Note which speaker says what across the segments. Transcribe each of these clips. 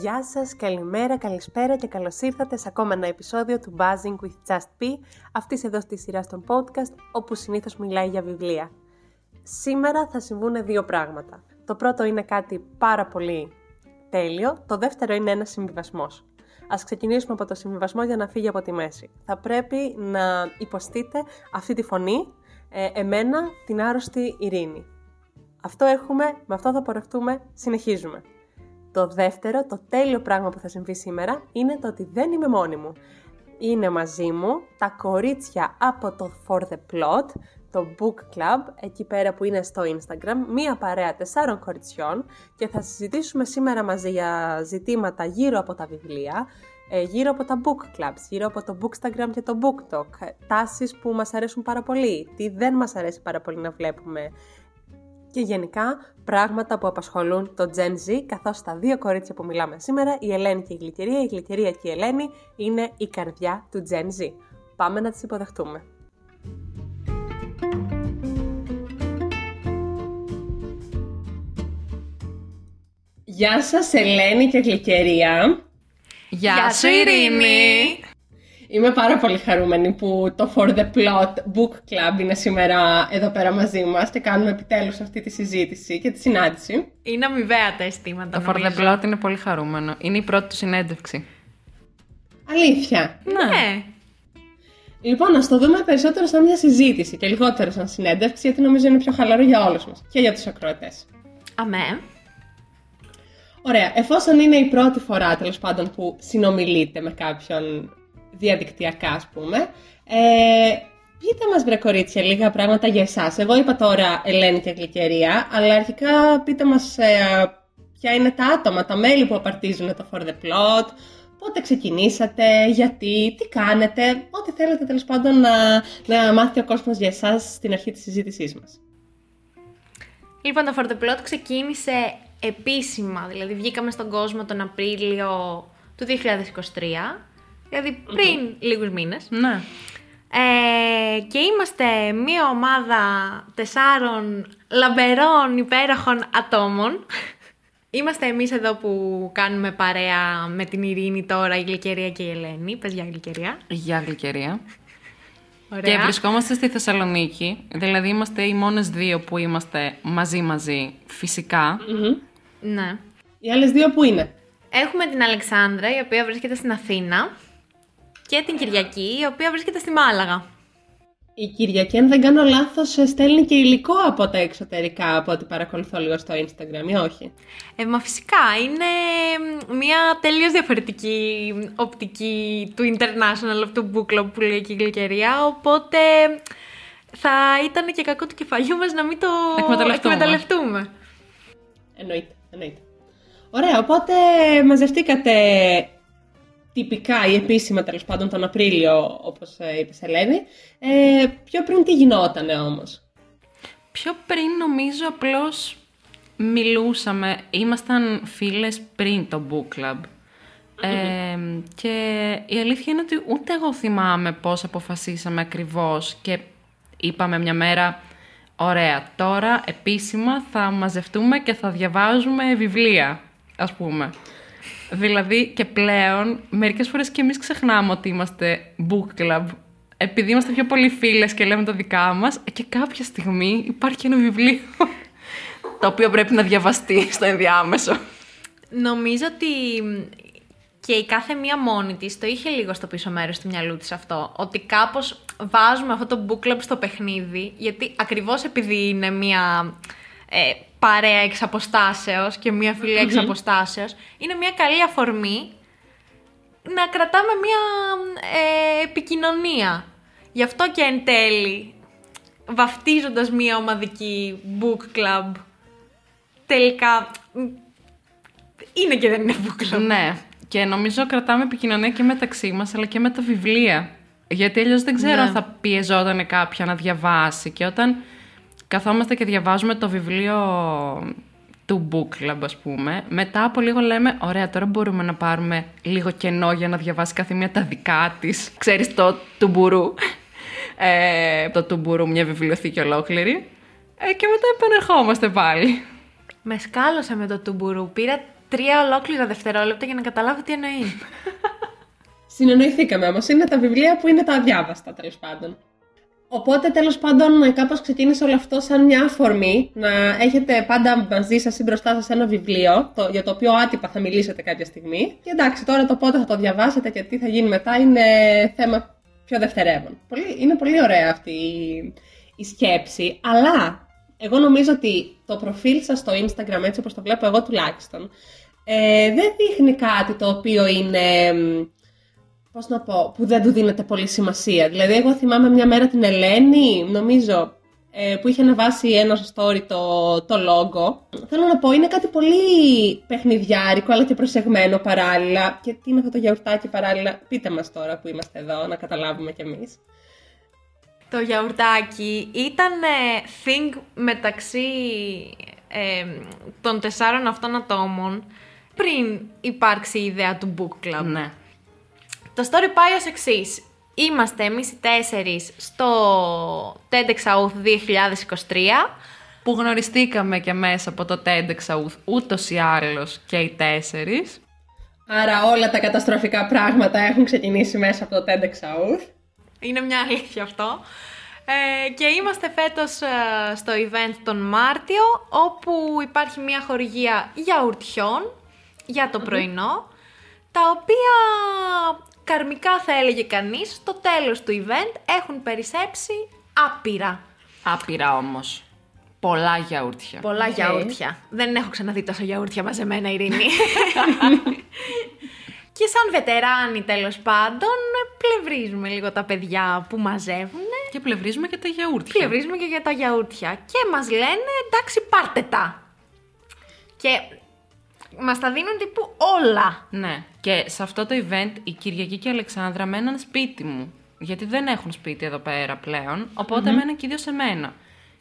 Speaker 1: Γεια σας, καλημέρα, καλησπέρα και καλώς ήρθατε σε ακόμα ένα επεισόδιο του Buzzing with Just P, αυτής εδώ στη σειρά των podcast, όπου συνήθως μιλάει για βιβλία. Σήμερα θα συμβούν δύο πράγματα. Το πρώτο είναι κάτι πάρα πολύ τέλειο, το δεύτερο είναι ένας συμβιβασμός. Α ξεκινήσουμε από το συμβιβασμό για να φύγει από τη μέση. Θα πρέπει να υποστείτε αυτή τη φωνή, ε, εμένα, την άρρωστη ειρήνη. Αυτό έχουμε, με αυτό θα πορευτούμε, συνεχίζουμε. Το δεύτερο, το τέλειο πράγμα που θα συμβεί σήμερα, είναι το ότι δεν είμαι μόνη μου. Είναι μαζί μου τα κορίτσια από το For the Plot, το Book Club, εκεί πέρα που είναι στο Instagram, μία παρέα τεσσάρων κοριτσιών και θα συζητήσουμε σήμερα μαζί για ζητήματα γύρω από τα βιβλία, ε, γύρω από τα book clubs, γύρω από το bookstagram και το booktalk, ε, τάσεις που μας αρέσουν πάρα πολύ, τι δεν μας αρέσει πάρα πολύ να βλέπουμε και γενικά πράγματα που απασχολούν το Gen Z, καθώς τα δύο κορίτσια που μιλάμε σήμερα, η Ελένη και η Γλυκερία, η Γλυκερία και η Ελένη είναι η καρδιά του Gen Z. Πάμε να τις υποδεχτούμε. Γεια σας Ελένη και Γλυκερία.
Speaker 2: Γεια σου Ειρήνη.
Speaker 1: Είμαι πάρα πολύ χαρούμενη που το For the Plot Book Club είναι σήμερα εδώ πέρα μαζί μας και κάνουμε επιτέλους αυτή τη συζήτηση και τη συνάντηση.
Speaker 2: Είναι αμοιβαία τα αισθήματα
Speaker 3: Το For the Plot είναι πολύ χαρούμενο. Είναι η πρώτη του συνέντευξη.
Speaker 1: Αλήθεια.
Speaker 2: Ναι.
Speaker 1: Λοιπόν, να το δούμε περισσότερο σαν μια συζήτηση και λιγότερο σαν συνέντευξη, γιατί νομίζω είναι πιο χαλαρό για όλους μας και για τους ακροατές.
Speaker 2: Αμέ.
Speaker 1: Ωραία, εφόσον είναι η πρώτη φορά τέλος πάντων που συνομιλείτε με κάποιον διαδικτυακά ας πούμε, ε, πείτε μας βρε κορίτσια λίγα πράγματα για εσάς. Εγώ είπα τώρα Ελένη και Γλυκερία, αλλά αρχικά πείτε μας ε, ποια είναι τα άτομα, τα μέλη που απαρτίζουν το For the Plot, πότε ξεκινήσατε, γιατί, τι κάνετε, ό,τι θέλετε τέλος πάντων να, να μάθει ο κόσμος για εσάς στην αρχή της συζήτησής μας.
Speaker 2: Λοιπόν, το For the Plot ξεκίνησε επίσημα, δηλαδή βγήκαμε στον κόσμο τον Απρίλιο του 2023, δηλαδή πριν λίγους μήνες.
Speaker 3: Ναι.
Speaker 2: Ε, και είμαστε μία ομάδα τεσσάρων λαμπερών υπέροχων ατόμων. Είμαστε εμείς εδώ που κάνουμε παρέα με την Ειρήνη τώρα, η Γλυκερία και η Ελένη. Πες για Γλυκερία.
Speaker 3: Γεια Γλυκερία.
Speaker 2: Ωραία.
Speaker 3: Και βρισκόμαστε στη Θεσσαλονίκη. Δηλαδή είμαστε οι μόνες δύο που είμαστε μαζί μαζί φυσικά.
Speaker 2: Ναι.
Speaker 1: Οι άλλες δύο που είναι;
Speaker 2: Έχουμε την Αλεξάνδρα, η οποία βρίσκεται στην Αθήνα. Και την Κυριακή, η οποία βρίσκεται στη Μάλαγα.
Speaker 1: Η Κυριακή, αν δεν κάνω λάθος, ε, στέλνει και υλικό από τα εξωτερικά, από ό,τι παρακολουθώ λίγο στο Instagram, ή όχι;
Speaker 2: Ε, μα φυσικά, είναι μια τελείως διαφορετική οπτική του International of the Book Club που λέει και η Γλυκερία, οπότε θα ήταν και κακό του κεφαλιού μας να μην το
Speaker 3: Εκμεταλλευτούμε.
Speaker 2: εκμεταλλευτούμε.
Speaker 1: Εννοείται, εννοείται. Ωραία, οπότε μαζευτήκατε τυπικά ή επίσημα τέλος πάντων τον Απρίλιο, όπως ε, είπες Ελένη. Ε, πιο πριν τι γινότανε όμως;
Speaker 3: Πιο πριν νομίζω απλώς μιλούσαμε, ήμασταν φίλες πριν το book club. Ε, και η αλήθεια είναι ότι ούτε εγώ θυμάμαι πώς αποφασίσαμε ακριβώς και είπαμε μια μέρα «Ωραία, τώρα επίσημα θα μαζευτούμε και θα διαβάζουμε βιβλία», ας πούμε. Δηλαδή και πλέον μερικές φορές και εμείς ξεχνάμε ότι είμαστε book club επειδή είμαστε πιο πολύ φίλες και λέμε τα δικά μας και κάποια στιγμή υπάρχει ένα βιβλίο το οποίο πρέπει να διαβαστεί στο ενδιάμεσο.
Speaker 2: Νομίζω ότι και η κάθε μία μόνη της το είχε λίγο στο πίσω μέρος του μυαλού της αυτό. Ότι κάπως βάζουμε αυτό το book club στο παιχνίδι, γιατί ακριβώς επειδή είναι μία ε, παρέα εξ αποστάσεως και μία φιλία εξ αποστάσεως, είναι μία καλή αφορμή να κρατάμε μία ε, επικοινωνία. Γι' αυτό και εν τέλει, βαφτίζοντας μία ομαδική book club, τελικά μ, είναι και δεν είναι book club.
Speaker 3: ναι, και νομίζω κρατάμε επικοινωνία και μεταξύ μας αλλά και με τα βιβλία. Γιατί αλλιώς δεν ξέρω
Speaker 2: Ναι.
Speaker 3: αν θα πιεζόταν κάποια να διαβάσει και όταν καθόμαστε και διαβάζουμε το βιβλίο του book club ας πούμε, μετά από λίγο λέμε ωραία τώρα μπορούμε να πάρουμε λίγο κενό για να διαβάσει κάθε μία τα δικά της. Ξέρεις το τουμπουρού, ε, το τουμπουρού μια βιβλιοθήκη ολόκληρη ε, και μετά επανερχόμαστε πάλι.
Speaker 2: Με σκάλωσε με το τουμπουρού. Πήρα τρία ολόκληρα δευτερόλεπτα για να καταλάβω τι εννοεί.
Speaker 1: Συνεννοηθήκαμε όμως, είναι τα βιβλία που είναι τα αδιάβαστα τέλος πάντων. Οπότε τέλος πάντων κάπως ξεκίνησε όλο αυτό σαν μια αφορμή να έχετε πάντα μαζί σας ή μπροστά σας ένα βιβλίο το, για το οποίο άτυπα θα μιλήσετε κάποια στιγμή και εντάξει τώρα το πότε θα το διαβάσετε και τι θα γίνει μετά είναι θέμα πιο δευτερεύον. Πολύ, είναι πολύ ωραία αυτή η, η σκέψη, αλλά εγώ νομίζω ότι το προφίλ σας στο Instagram έτσι όπως το βλέπω εγώ τουλάχιστον ε, δεν δείχνει κάτι το οποίο είναι πώς να πω, που δεν του δίνεται πολύ σημασία. Δηλαδή, εγώ θυμάμαι μια μέρα την Ελένη, νομίζω, ε, που είχε ανεβάσει ένα story το, το logo. Θέλω να πω, είναι κάτι πολύ παιχνιδιάρικο, αλλά και προσεγμένο παράλληλα. Και τι είναι αυτό το γιαουρτάκι παράλληλα, πείτε μας τώρα που είμαστε εδώ, να καταλάβουμε κι εμείς.
Speaker 2: Το γιαουρτάκι ήταν ε, thing μεταξύ ε, των τεσσάρων αυτών ατόμων πριν υπάρξει η ιδέα του book club.
Speaker 3: Ναι.
Speaker 2: Το story πάει ως εξής. Είμαστε εμείς οι τέσσερις στο TEDx South 2023.
Speaker 3: Που γνωριστήκαμε και μέσα από το TEDx South ούτως ή άλλως και οι τέσσερις.
Speaker 1: Άρα όλα τα καταστροφικά πράγματα έχουν ξεκινήσει μέσα από το TEDx South.
Speaker 2: Είναι μια αλήθεια αυτό. Ε, και είμαστε φέτος ε, στο event τον Μάρτιο, όπου υπάρχει μια χορηγία γιαουρτιών για το πρωινό, τα οποία καρμικά θα έλεγε κανείς, στο τέλος του event έχουν περισσέψει άπειρα.
Speaker 3: Άπειρα όμως. Πολλά γιαούρτια.
Speaker 2: Πολλά γιαούρτια. Δεν έχω ξαναδεί τόσο γιαούρτια μαζεμένα, Ειρήνη. και σαν βετεράνοι τέλος πάντων, πλευρίζουμε λίγο τα παιδιά που μαζεύουν.
Speaker 3: Και πλευρίζουμε και τα γιαούρτια.
Speaker 2: Πλευρίζουμε και για τα γιαούρτια. Και μας λένε, εντάξει πάρτε τα. Και μας τα δίνουν τύπου όλα.
Speaker 3: Ναι. Και σε αυτό το event η Κυριακή και η Αλεξάνδρα μέναν σπίτι μου. Γιατί δεν έχουν σπίτι εδώ πέρα πλέον. Οπότε μέναν και οι δύο σε μένα.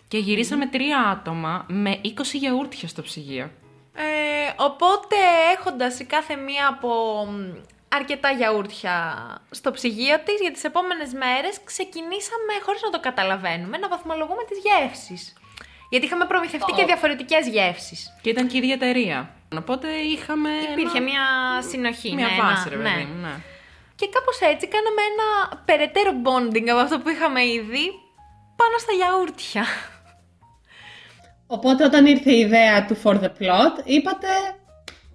Speaker 3: Και γυρίσαμε τρία άτομα με 20 γιαούρτια στο ψυγείο.
Speaker 2: Ε, οπότε έχοντας η κάθε μία από μ, αρκετά γιαούρτια στο ψυγείο της, για τις επόμενες μέρες ξεκινήσαμε, χωρίς να το καταλαβαίνουμε, να βαθμολογούμε τις γεύσεις. Γιατί είχαμε προμηθευτεί και διαφορετικές γεύσεις.
Speaker 3: Και ήταν και η ίδια εταιρεία. Οπότε είχαμε.
Speaker 2: Υπήρχε
Speaker 3: ένα-
Speaker 2: μια συνοχή.
Speaker 3: Μια
Speaker 2: ναι,
Speaker 3: βάση,
Speaker 2: ένα-
Speaker 3: ρε
Speaker 2: ναι.
Speaker 3: παιδί μου. Ναι.
Speaker 2: Και κάπως έτσι κάναμε ένα περαιτέρω bonding από αυτό που είχαμε ήδη πάνω στα γιαούρτια.
Speaker 1: Οπότε όταν ήρθε η ιδέα του For the Plot, είπατε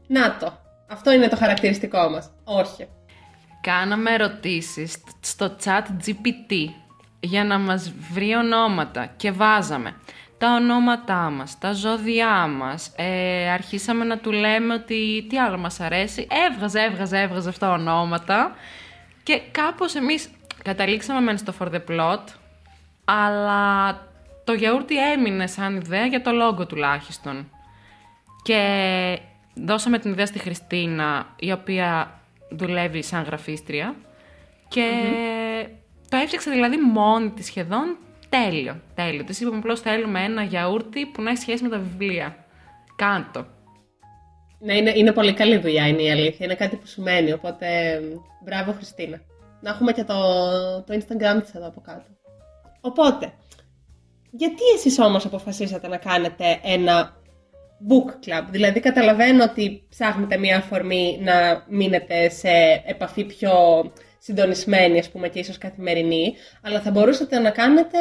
Speaker 1: «Να το, αυτό είναι το χαρακτηριστικό μας». Όχι.
Speaker 3: Κάναμε ερωτήσεις στο chat GPT για να μας βρει ονόματα και βάζαμε τα ονόματά μας, τα ζώδιά μας, ε, αρχίσαμε να του λέμε ότι τι άλλο μας αρέσει, έβγαζε, έβγαζε, έβγαζε αυτά ονόματα και κάπως εμείς καταλήξαμε μεν στο For the Plot, αλλά το γιαούρτι έμεινε σαν ιδέα για το λόγο τουλάχιστον. Και δώσαμε την ιδέα στη Χριστίνα, η οποία δουλεύει σαν γραφίστρια. Και το έφτιαξε δηλαδή μόνη της σχεδόν τέλειο. Τέλειο. Της είπαμε απλώς θέλουμε ένα γιαούρτι που να έχει σχέση με τα βιβλία. Κάντο.
Speaker 1: Ναι, είναι, είναι πολύ καλή δουλειά είναι η αλήθεια. Είναι κάτι που σου μένει, οπότε μπράβο Χριστίνα. Να έχουμε και το, το Instagram της εδώ από κάτω. Οπότε, γιατί εσείς όμως αποφασίσατε να κάνετε ένα book club; Δηλαδή καταλαβαίνω ότι ψάχνετε μια αφορμή να μείνετε σε επαφή πιο συντονισμένη, ας πούμε, και ίσως καθημερινή, αλλά θα μπορούσατε να κάνετε,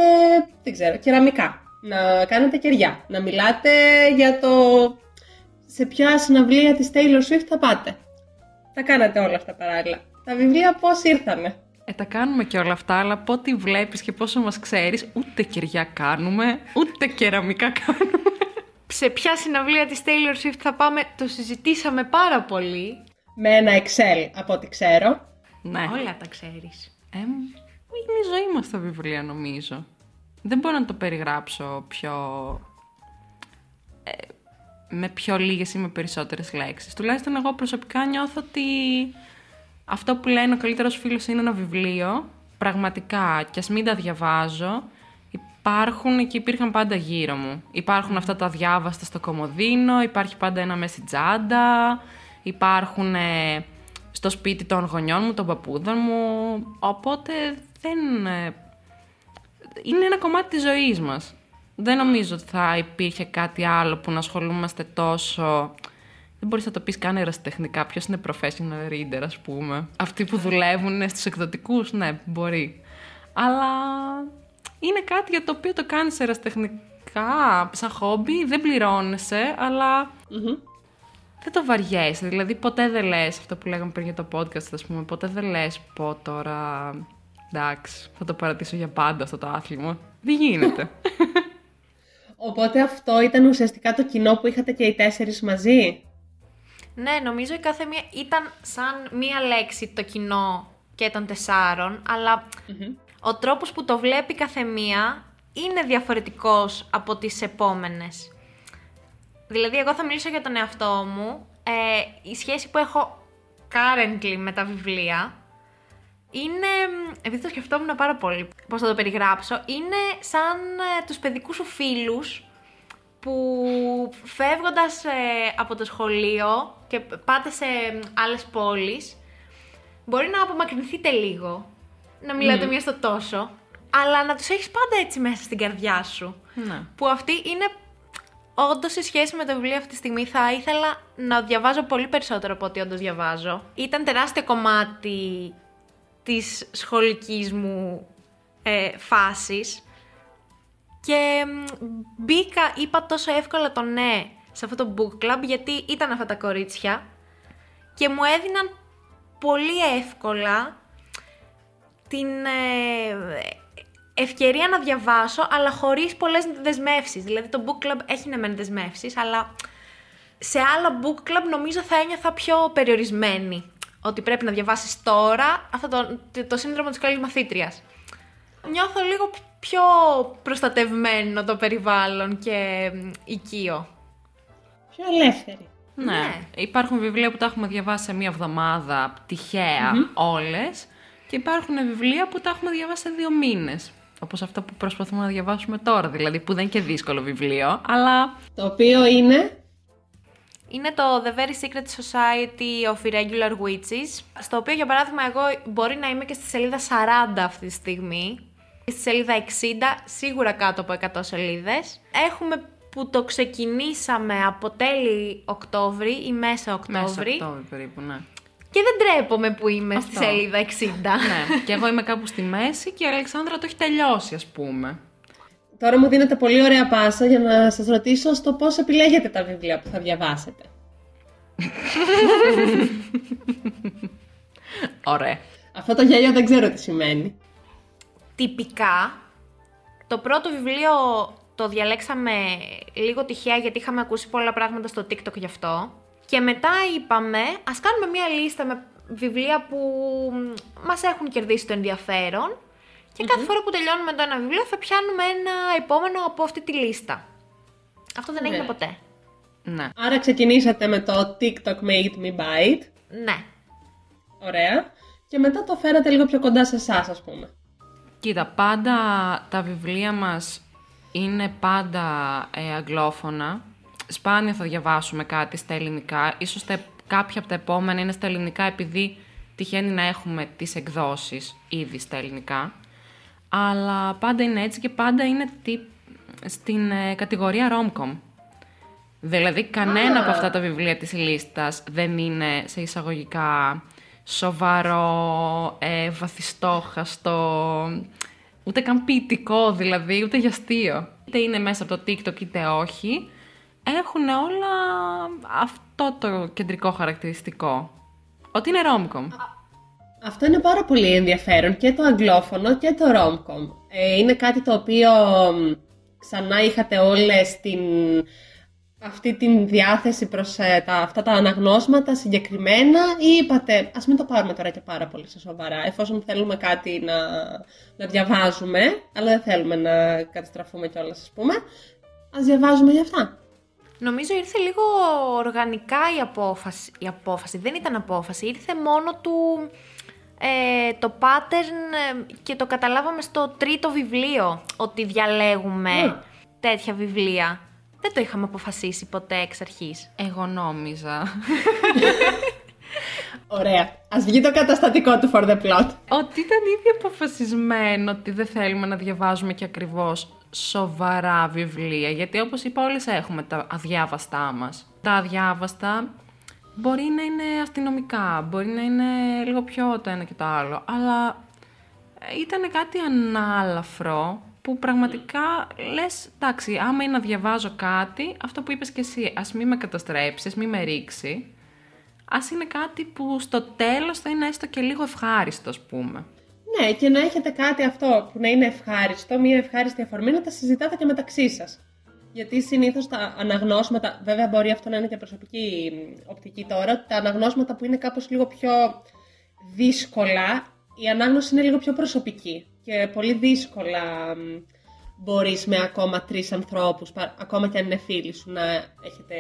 Speaker 1: δεν ξέρω, κεραμικά, να κάνετε κεριά, να μιλάτε για το σε ποια συναυλία της Taylor Swift θα πάτε. Τα κάνατε όλα αυτά παράλληλα. Τα βιβλία πώς ήρθανε;
Speaker 3: Ε, τα κάνουμε και όλα αυτά, αλλά από ό,τι βλέπεις και πόσο μας ξέρεις, ούτε κεριά κάνουμε, ούτε κεραμικά κάνουμε.
Speaker 2: Σε ποια συναυλία της Taylor Swift θα πάμε, το συζητήσαμε πάρα πολύ.
Speaker 1: Με ένα Excel, από ό,τι ξέρω.
Speaker 3: Ναι.
Speaker 2: Όλα τα ξέρεις.
Speaker 3: Ε, είναι η ζωή μας τα βιβλία νομίζω. Δεν μπορώ να το περιγράψω πιο... ε, με πιο λίγες ή με περισσότερες λέξεις. Τουλάχιστον εγώ προσωπικά νιώθω ότι αυτό που λένε ο καλύτερος φίλος είναι ένα βιβλίο, πραγματικά, και ας μην τα διαβάζω, υπάρχουν και υπήρχαν πάντα γύρω μου. Υπάρχουν αυτά τα διάβαστα στο κομοδίνο, υπάρχει πάντα ένα μέσα στην τσάντα, υπάρχουν ε, στο σπίτι των γονιών μου, των παππούδων μου, οπότε δεν... ε, είναι ένα κομμάτι της ζωής μας. Δεν νομίζω ότι θα υπήρχε κάτι άλλο που να ασχολούμαστε τόσο δεν μπορείς να το πεις καν ερασιτεχνικά. Ποιος είναι professional reader, ας πούμε. Αυτοί που δουλεύουν στους εκδοτικούς, ναι, μπορεί. Αλλά είναι κάτι για το οποίο το κάνεις ερασιτεχνικά, σαν χόμπι, δεν πληρώνεσαι, αλλά δεν το βαριέσαι. Δηλαδή, ποτέ δεν λες αυτό που λέγαμε πριν για το podcast, ας πούμε. Ποτέ δεν λες πω τώρα. Εντάξει, θα το παρατήσω για πάντα αυτό το άθλημα. Δεν γίνεται.
Speaker 1: Οπότε αυτό ήταν ουσιαστικά το κοινό που είχατε και οι τέσσερις μαζί;
Speaker 2: Ναι, νομίζω η κάθε μία ήταν σαν μία λέξη το κοινό και των τεσσάρων, αλλά ο τρόπος που το βλέπει κάθε μία είναι διαφορετικός από τις επόμενες. Δηλαδή, εγώ θα μιλήσω για τον εαυτό μου. Ε, η σχέση που έχω currently με τα βιβλία είναι, επειδή το σκεφτόμουν πάρα πολύ, πώς θα το περιγράψω, είναι σαν ε, τους παιδικούς σου φίλους που φεύγοντας ε, από το σχολείο και πάτε σε άλλες πόλεις, μπορεί να απομακρυνθείτε λίγο, να μιλάτε μία στο τόσο, αλλά να τους έχεις πάντα έτσι μέσα στην καρδιά σου.
Speaker 3: Ναι.
Speaker 2: Που αυτή είναι Όντως, σε σχέση με το βιβλίο αυτή τη στιγμή, θα ήθελα να διαβάζω πολύ περισσότερο από ό,τι όντως διαβάζω. Ήταν τεράστιο κομμάτι της σχολικής μου ε, φάσης και μ, μπήκα, είπα τόσο εύκολα το ναι σε αυτό το book club γιατί ήταν αυτά τα κορίτσια και μου έδιναν πολύ εύκολα την ε, ευκαιρία να διαβάσω αλλά χωρίς πολλές δεσμεύσεις. Δηλαδή το book club έχει να μεν δεσμεύσεις αλλά σε άλλο book club νομίζω θα ένιωθα πιο περιορισμένη. Ότι πρέπει να διαβάσεις τώρα αυτό το, το, το σύνδρομο της καλής μαθήτριας. Νιώθω λίγο πιο προστατευμένο το περιβάλλον και μ, οικείο.
Speaker 1: Πιο ελεύθερη.
Speaker 3: Ναι.
Speaker 2: Ναι.
Speaker 3: Υπάρχουν βιβλία που τα έχουμε διαβάσει σε μία εβδομάδα, τυχαία, όλες. Και υπάρχουν βιβλία που τα έχουμε διαβάσει σε δύο μήνες. Όπως αυτό που προσπαθούμε να διαβάσουμε τώρα, δηλαδή που δεν είναι και δύσκολο βιβλίο, αλλά
Speaker 1: Το οποίο είναι...
Speaker 2: Είναι το The Very Secret Society of Irregular Witches, στο οποίο για παράδειγμα εγώ μπορεί να είμαι και στη σελίδα 40 αυτή τη στιγμή, στη σελίδα 60, σίγουρα κάτω από 100 σελίδες. Έχουμε που το ξεκινήσαμε από τέλη Οκτώβρη ή μέσα Οκτώβρη
Speaker 3: μέσα Οκτώβρη περίπου, ναι.
Speaker 2: Και δεν τρέπομαι που είμαι στη
Speaker 3: Αυτό.
Speaker 2: σελίδα 60.
Speaker 3: ναι. Και εγώ είμαι κάπου στη μέση και η Αλεξάνδρα το έχει τελειώσει, ας πούμε.
Speaker 1: Τώρα μου δίνετε πολύ ωραία πάσα για να σας ρωτήσω στο πώς επιλέγετε τα βιβλία που θα διαβάσετε.
Speaker 3: Ωραία.
Speaker 1: Αυτό το γέλιο δεν ξέρω τι σημαίνει.
Speaker 2: τυπικά το πρώτο βιβλίο το διαλέξαμε λίγο τυχαία γιατί είχαμε ακούσει πολλά πράγματα στο TikTok γι' αυτό. Και μετά είπαμε, ας κάνουμε μία λίστα με βιβλία που μ, μας έχουν κερδίσει το ενδιαφέρον και κάθε φορά που τελειώνουμε το ένα βιβλίο θα πιάνουμε ένα επόμενο από αυτή τη λίστα. Αυτό δεν έγινε
Speaker 1: Ωραία.
Speaker 2: ποτέ.
Speaker 3: Ναι.
Speaker 1: Άρα ξεκινήσατε με το TikTok Made Me Bite.
Speaker 2: Ναι.
Speaker 1: Ωραία. Και μετά το φέρατε λίγο πιο κοντά σε εσάς, ας πούμε.
Speaker 3: Κοίτα, πάντα τα βιβλία μας είναι πάντα ε, αγγλόφωνα. Σπάνια θα διαβάσουμε κάτι στα ελληνικά. Ίσως τα, κάποια από τα επόμενα είναι στα ελληνικά επειδή τυχαίνει να έχουμε τις εκδόσεις ήδη στα ελληνικά. Αλλά πάντα είναι έτσι και πάντα είναι τι, στην ε, κατηγορία rom-com. Δηλαδή κανένα
Speaker 1: Α.
Speaker 3: από αυτά τα βιβλία της λίστας δεν είναι σε εισαγωγικά σοβαρό, ε, βαθιστόχαστο, ούτε καν ποιητικό δηλαδή, ούτε για αστείο. Είτε είναι μέσα από το TikTok είτε όχι, έχουν όλα αυτό το κεντρικό χαρακτηριστικό. Ότι είναι rom-com.
Speaker 1: Αυτό είναι πάρα πολύ ενδιαφέρον και το αγγλόφωνο και το romcom. Ε, είναι κάτι το οποίο μ, ξανά είχατε όλες την, αυτή την διάθεση προς ε, τα, αυτά τα αναγνώσματα συγκεκριμένα ή είπατε ας μην το πάρουμε τώρα και πάρα πολύ σε σοβαρά εφόσον θέλουμε κάτι να, να διαβάζουμε αλλά δεν θέλουμε να καταστραφούμε κιόλας ας πούμε ας διαβάζουμε για αυτά.
Speaker 2: Νομίζω ήρθε λίγο οργανικά η απόφαση. Η απόφαση. Δεν ήταν απόφαση. Ήρθε μόνο του ε, το pattern ε, και το καταλάβαμε στο τρίτο βιβλίο ότι διαλέγουμε
Speaker 1: Ναι.
Speaker 2: τέτοια βιβλία. Δεν το είχαμε αποφασίσει ποτέ εξ αρχής.
Speaker 3: Εγώ νόμιζα
Speaker 1: Ωραία. Ας βγει το καταστατικό του for the plot.
Speaker 3: ότι ήταν ήδη αποφασισμένο ότι δεν θέλουμε να διαβάζουμε και ακριβώς σοβαρά βιβλία. Γιατί όπως είπα όλες έχουμε τα αδιάβαστά μας. Τα αδιάβαστα Μπορεί να είναι αστυνομικά, μπορεί να είναι λίγο πιο το ένα και το άλλο, αλλά ήταν κάτι ανάλαφρο που πραγματικά λες, εντάξει, άμα είναι να διαβάζω κάτι, αυτό που είπες και εσύ, ας μην με καταστρέψεις, ας μην με ρίξει, ας είναι κάτι που στο τέλος θα είναι έστω και λίγο ευχάριστο, ας πούμε.
Speaker 1: Ναι, και να έχετε κάτι αυτό που να είναι ευχάριστο, μια ευχάριστη αφορμή, να τα συζητάτε και μεταξύ σας. Γιατί συνήθως τα αναγνώσματα, βέβαια μπορεί αυτό να είναι και προσωπική οπτική τώρα, τα αναγνώσματα που είναι κάπως λίγο πιο δύσκολα, η ανάγνωση είναι λίγο πιο προσωπική και πολύ δύσκολα μπορείς με ακόμα τρεις ανθρώπους, ακόμα και αν είναι φίλοι σου, να έχετε...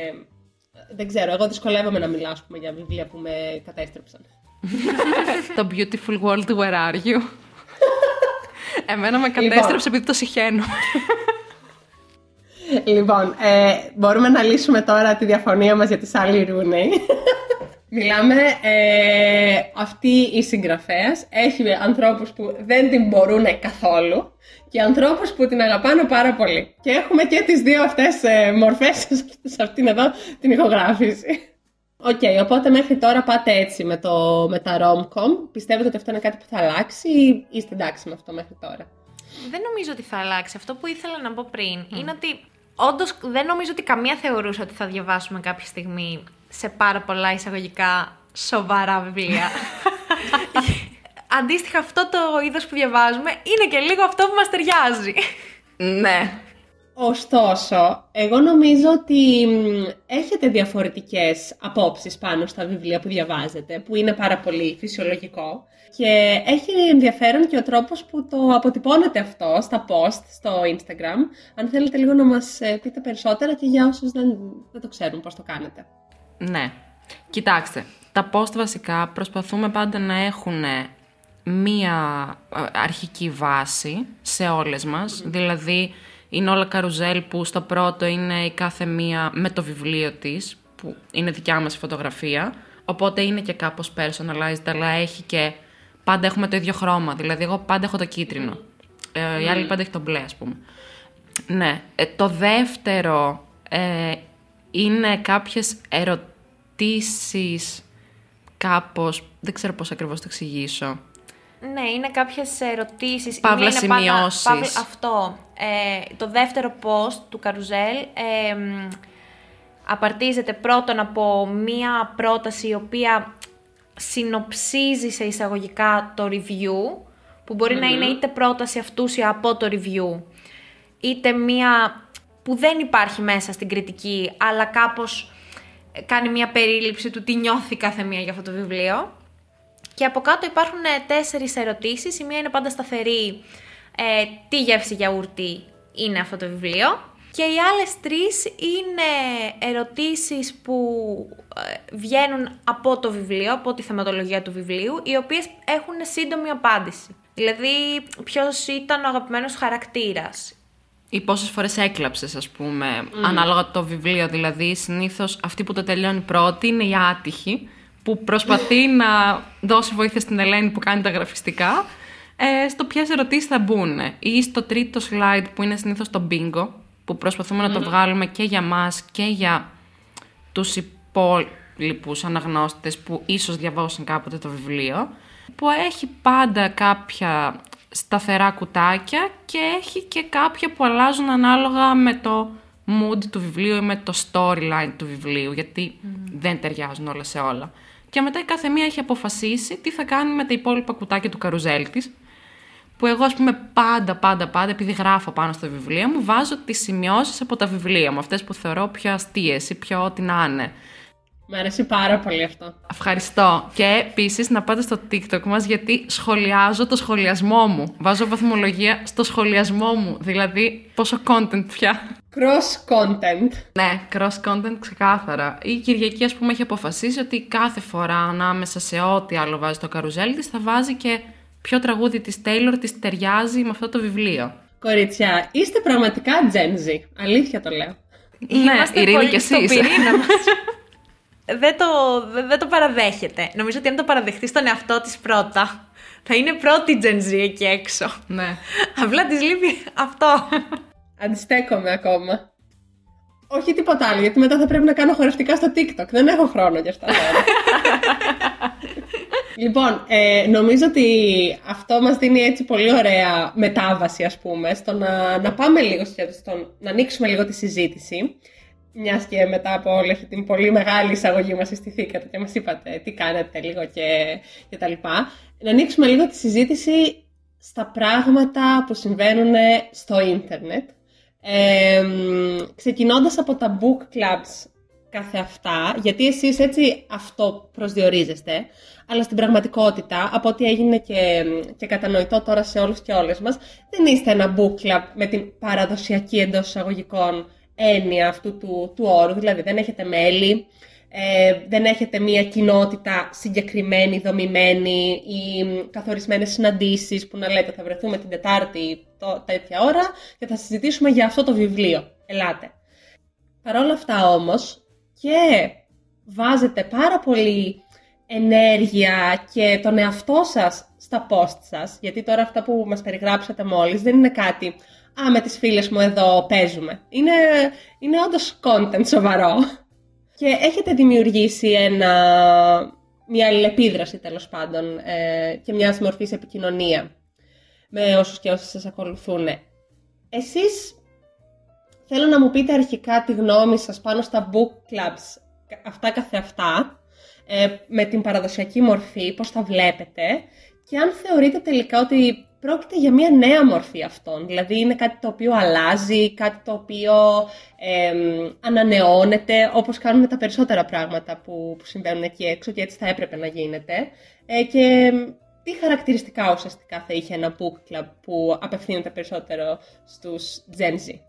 Speaker 1: Δεν ξέρω, εγώ δυσκολεύομαι να μιλάω πούμε, για βιβλία που με κατέστρεψαν.
Speaker 3: το Beautiful World, Where Are You? Εμένα με λοιπόν. κατέστρεψε επειδή το συχαίνω.
Speaker 1: λοιπόν, ε, μπορούμε να λύσουμε τώρα τη διαφωνία μας για τη Σάλι Ρούνεϊ. Μιλάμε, ε, αυτή η συγγραφέας έχει ανθρώπους που δεν την μπορούν καθόλου και ανθρώπους που την αγαπάνε πάρα πολύ. Και έχουμε και τις δύο αυτές ε, μορφές σε αυτήν εδώ την ηχογράφηση. OK, okay, οπότε μέχρι τώρα πάτε έτσι με, το, με τα rom-com. Πιστεύετε ότι αυτό είναι κάτι που θα αλλάξει ή είστε εντάξει με αυτό μέχρι τώρα;
Speaker 2: Δεν νομίζω ότι θα αλλάξει. Αυτό που ήθελα να πω πριν είναι ότι όντως δεν νομίζω ότι καμία θεωρούσε ότι θα διαβάσουμε κάποια στιγμή σε πάρα πολλά εισαγωγικά σοβαρά βιβλία. Αντίστοιχα αυτό το είδος που διαβάζουμε είναι και λίγο αυτό που μας ταιριάζει.
Speaker 3: ναι.
Speaker 1: Ωστόσο, εγώ νομίζω ότι έχετε διαφορετικές απόψεις πάνω στα βιβλία που διαβάζετε, που είναι πάρα πολύ φυσιολογικό. Και έχει ενδιαφέρον και ο τρόπος που το αποτυπώνετε αυτό στα post, στο Instagram. Αν θέλετε λίγο να μας ε, πείτε περισσότερα και για όσους δεν, δεν το ξέρουν πώς το κάνετε.
Speaker 3: Ναι. Κοιτάξτε, τα post βασικά προσπαθούμε πάντα να έχουν μία ε, αρχική βάση σε όλες μας. Δηλαδή, είναι όλα καρουζέλ που στο πρώτο είναι η κάθε μία με το βιβλίο της, που είναι δικιά μας φωτογραφία. Οπότε είναι και κάπως personalized, αλλά έχει και... Πάντα έχουμε το ίδιο χρώμα. Δηλαδή, εγώ πάντα έχω το κίτρινο. Ε, η άλλη πάντα έχει το μπλε, ας πούμε. Ναι. Ε, το δεύτερο ε, είναι κάποιες ερωτήσεις κάπως, δεν ξέρω πώς ακριβώς το εξηγήσω.
Speaker 2: Ναι, είναι κάποιες ερωτήσεις.
Speaker 3: Παύλα σημειώσεις.
Speaker 2: αυτό. Ε, το δεύτερο post του Καρουζέλ ε, απαρτίζεται πρώτον από μία πρόταση η οποία συνοψίζει σε εισαγωγικά το review, που μπορει να είναι είτε πρόταση αυτούσια από το review, είτε μία που δεν υπάρχει μέσα στην κριτική, αλλά κάπως κάνει μια περίληψη του τι νιώθει κάθε μία για αυτό το βιβλίο. Και από κάτω υπάρχουν ε, τέσσερις ερωτήσεις. Η μία είναι πάντα σταθερή. Ε, τι γεύση γιαούρτι είναι αυτό το βιβλίο. Και οι άλλες τρεις είναι ερωτήσεις που ε, βγαίνουν από το βιβλίο, από τη θεματολογία του βιβλίου, οι οποίες έχουν σύντομη απάντηση. Δηλαδή, ποιος ήταν ο αγαπημένος χαρακτήρας
Speaker 3: ή πόσες φορές έκλαψες, ας πούμε, ανάλογα το βιβλίο. Δηλαδή, συνήθως αυτή που το τελειώνει πρώτη είναι η άτυχη, που προσπαθεί να δώσει βοήθεια στην Ελένη που κάνει τα γραφιστικά, ε, στο ποιες ερωτήσεις θα μπουν. Ή στο τρίτο slide που είναι συνήθως το bingo, που προσπαθούμε να το βγάλουμε και για μας και για τους υπόλοιπους αναγνώστες που ίσως διαβάσουν κάποτε το βιβλίο, που έχει πάντα κάποια σταθερά κουτάκια και έχει και κάποια που αλλάζουν ανάλογα με το mood του βιβλίου ή με το storyline του βιβλίου, γιατί δεν ταιριάζουν όλα σε όλα. Και μετά η κάθε μία έχει αποφασίσει τι θα κάνει με τα υπόλοιπα κουτάκια του καρουζέλ της, που εγώ ας πούμε πάντα, πάντα, πάντα, επειδή γράφω πάνω στο βιβλίο μου, βάζω τις σημειώσεις από τα βιβλία μου, αυτές που θεωρώ πιο αστείες ή πιο ό,τι να είναι.
Speaker 1: Μ' αρέσει πάρα πολύ αυτό.
Speaker 3: Ευχαριστώ. Και επίσης να πάτε στο TikTok μας γιατί σχολιάζω το σχολιασμό μου. Βάζω βαθμολογία στο σχολιασμό μου. Δηλαδή, πόσο content πια.
Speaker 1: Cross content.
Speaker 3: Ναι, cross content ξεκάθαρα. Η Κυριακή, ας πούμε, έχει αποφασίσει ότι κάθε φορά ανάμεσα σε ό,τι άλλο βάζει το καρουζέλ της θα βάζει και ποιο τραγούδι της Taylor της ταιριάζει με αυτό το βιβλίο.
Speaker 1: Κορίτσια, είστε πραγματικά Gen Z. Αλήθεια το λέω.
Speaker 3: Ναι, Ειρήνη και εσείς.
Speaker 2: δεν το, δεν το παραδέχεται. Νομίζω ότι αν το παραδεχτείς στον εαυτό της πρώτα, θα είναι πρώτη Gen Z εκεί έξω.
Speaker 3: Ναι.
Speaker 2: Απλά της λείπει αυτό.
Speaker 1: Αντιστέκομαι ακόμα. Όχι τίποτα άλλο, γιατί μετά θα πρέπει να κάνω χορευτικά στο TikTok. Δεν έχω χρόνο γι' αυτά τώρα. λοιπόν, ε, νομίζω ότι αυτό μας δίνει έτσι πολύ ωραία μετάβαση, ας πούμε, στο να, να πάμε λίγο στο, να ανοίξουμε λίγο τη συζήτηση. Μιας και μετά από όλη αυτή την πολύ μεγάλη εισαγωγή μας συστηθήκατε και μας είπατε τι κάνετε λίγο και, και τα λοιπά. Να ανοίξουμε λίγο τη συζήτηση στα πράγματα που συμβαίνουν στο ίντερνετ. Ε, ξεκινώντας από τα book clubs κάθε αυτά, γιατί εσείς έτσι αυτό προσδιορίζεστε, αλλά στην πραγματικότητα, από ό,τι έγινε και, και κατανοητό τώρα σε όλους και όλες μας, δεν είστε ένα book club με την παραδοσιακή εντός εισαγωγικών έννοια αυτού του, του όρου, δηλαδή δεν έχετε μέλη, ε, δεν έχετε μία κοινότητα συγκεκριμένη, δομημένη ή καθορισμένες συναντήσεις που να λέτε θα βρεθούμε την Τετάρτη το, τέτοια ώρα και θα συζητήσουμε για αυτό το βιβλίο. Ελάτε. Παρ' όλα αυτά όμως και βάζετε πάρα πολύ ενέργεια και τον εαυτό σας στα post σας, γιατί τώρα αυτά που μας περιγράψατε μόλις δεν είναι κάτι «Α, με τις φίλες μου εδώ παίζουμε». Είναι, είναι όντως content σοβαρό. Και έχετε δημιουργήσει ένα, μια αλληλεπίδραση τέλος πάντων ε, και μια μορφή επικοινωνία με όσους και όσοι σας ακολουθούν. Εσείς θέλω να μου πείτε αρχικά τη γνώμη σας πάνω στα book clubs, αυτά καθεαυτά, ε, με την παραδοσιακή μορφή, πώς τα βλέπετε και αν θεωρείτε τελικά ότι πρόκειται για μια νέα μορφή αυτών. Δηλαδή είναι κάτι το οποίο αλλάζει, κάτι το οποίο ε, ανανεώνεται, όπως κάνουν τα περισσότερα πράγματα που, που συμβαίνουν εκεί έξω και έτσι θα έπρεπε να γίνεται. Ε, και τι χαρακτηριστικά ουσιαστικά θα είχε ένα book club που απευθύνεται περισσότερο στους Gen Z;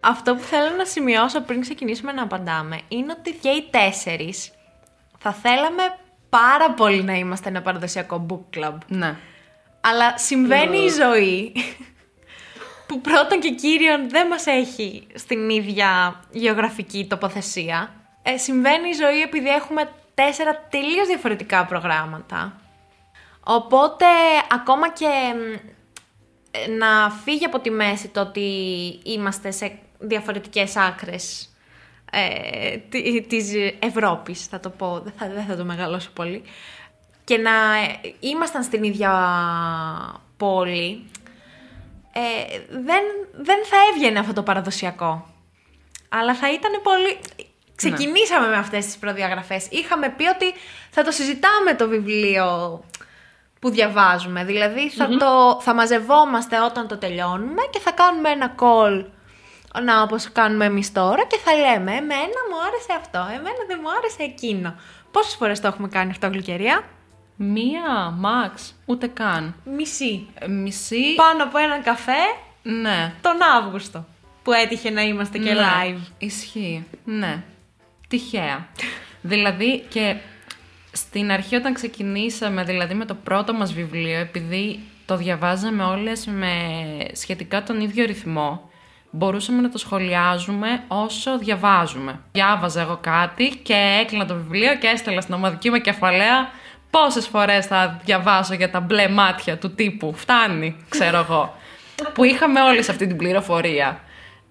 Speaker 2: Αυτό που θέλω να σημειώσω πριν ξεκινήσουμε να απαντάμε είναι ότι και οι τέσσερις θα θέλαμε πάρα πολύ να είμαστε ένα παραδοσιακό book club.
Speaker 3: Ναι.
Speaker 2: Αλλά συμβαίνει η ζωή που πρώτον και κύριον δεν μας έχει στην ίδια γεωγραφική τοποθεσία. Ε, συμβαίνει η ζωή επειδή έχουμε τέσσερα τελείως διαφορετικά προγράμματα. Οπότε ακόμα και να φύγει από τη μέση το ότι είμαστε σε διαφορετικές άκρες ε, της Ευρώπης, θα το πω, δεν θα, δεν θα το μεγαλώσω πολύ, και να ήμασταν στην ίδια πόλη, ε, δεν, δεν θα έβγαινε αυτό το παραδοσιακό. Αλλά θα ήταν πολύ... Ξεκινήσαμε με αυτές τις προδιαγραφές. Είχαμε πει ότι θα το συζητάμε το βιβλίο που διαβάζουμε. Δηλαδή θα, το, θα μαζευόμαστε όταν το τελειώνουμε και θα κάνουμε ένα call να όπως κάνουμε εμείς τώρα και θα λέμε εμένα μου άρεσε αυτό, εμένα δεν μου άρεσε εκείνο. Πόσες φορές το έχουμε κάνει αυτό γλυκερία;
Speaker 3: Μία, μαξ, ούτε καν.
Speaker 2: Μισή.
Speaker 3: Ε, μισή.
Speaker 2: Πάνω από έναν καφέ
Speaker 3: Ναι.
Speaker 2: τον Αύγουστο. Που έτυχε να είμαστε και
Speaker 3: Ναι.
Speaker 2: live.
Speaker 3: Ισχύει. Ναι. Τυχαία. δηλαδή και στην αρχή όταν ξεκινήσαμε, δηλαδή με το πρώτο μας βιβλίο, επειδή το διαβάζαμε όλες με σχετικά τον ίδιο ρυθμό, μπορούσαμε να το σχολιάζουμε όσο διαβάζουμε. Διάβαζα εγώ κάτι και έκλεινα το βιβλίο και έστελα στην ομαδική μου κεφαλαία πόσες φορές θα διαβάσω για τα μπλε μάτια του τύπου. Φτάνει, ξέρω εγώ. που είχαμε όλες αυτή την πληροφορία.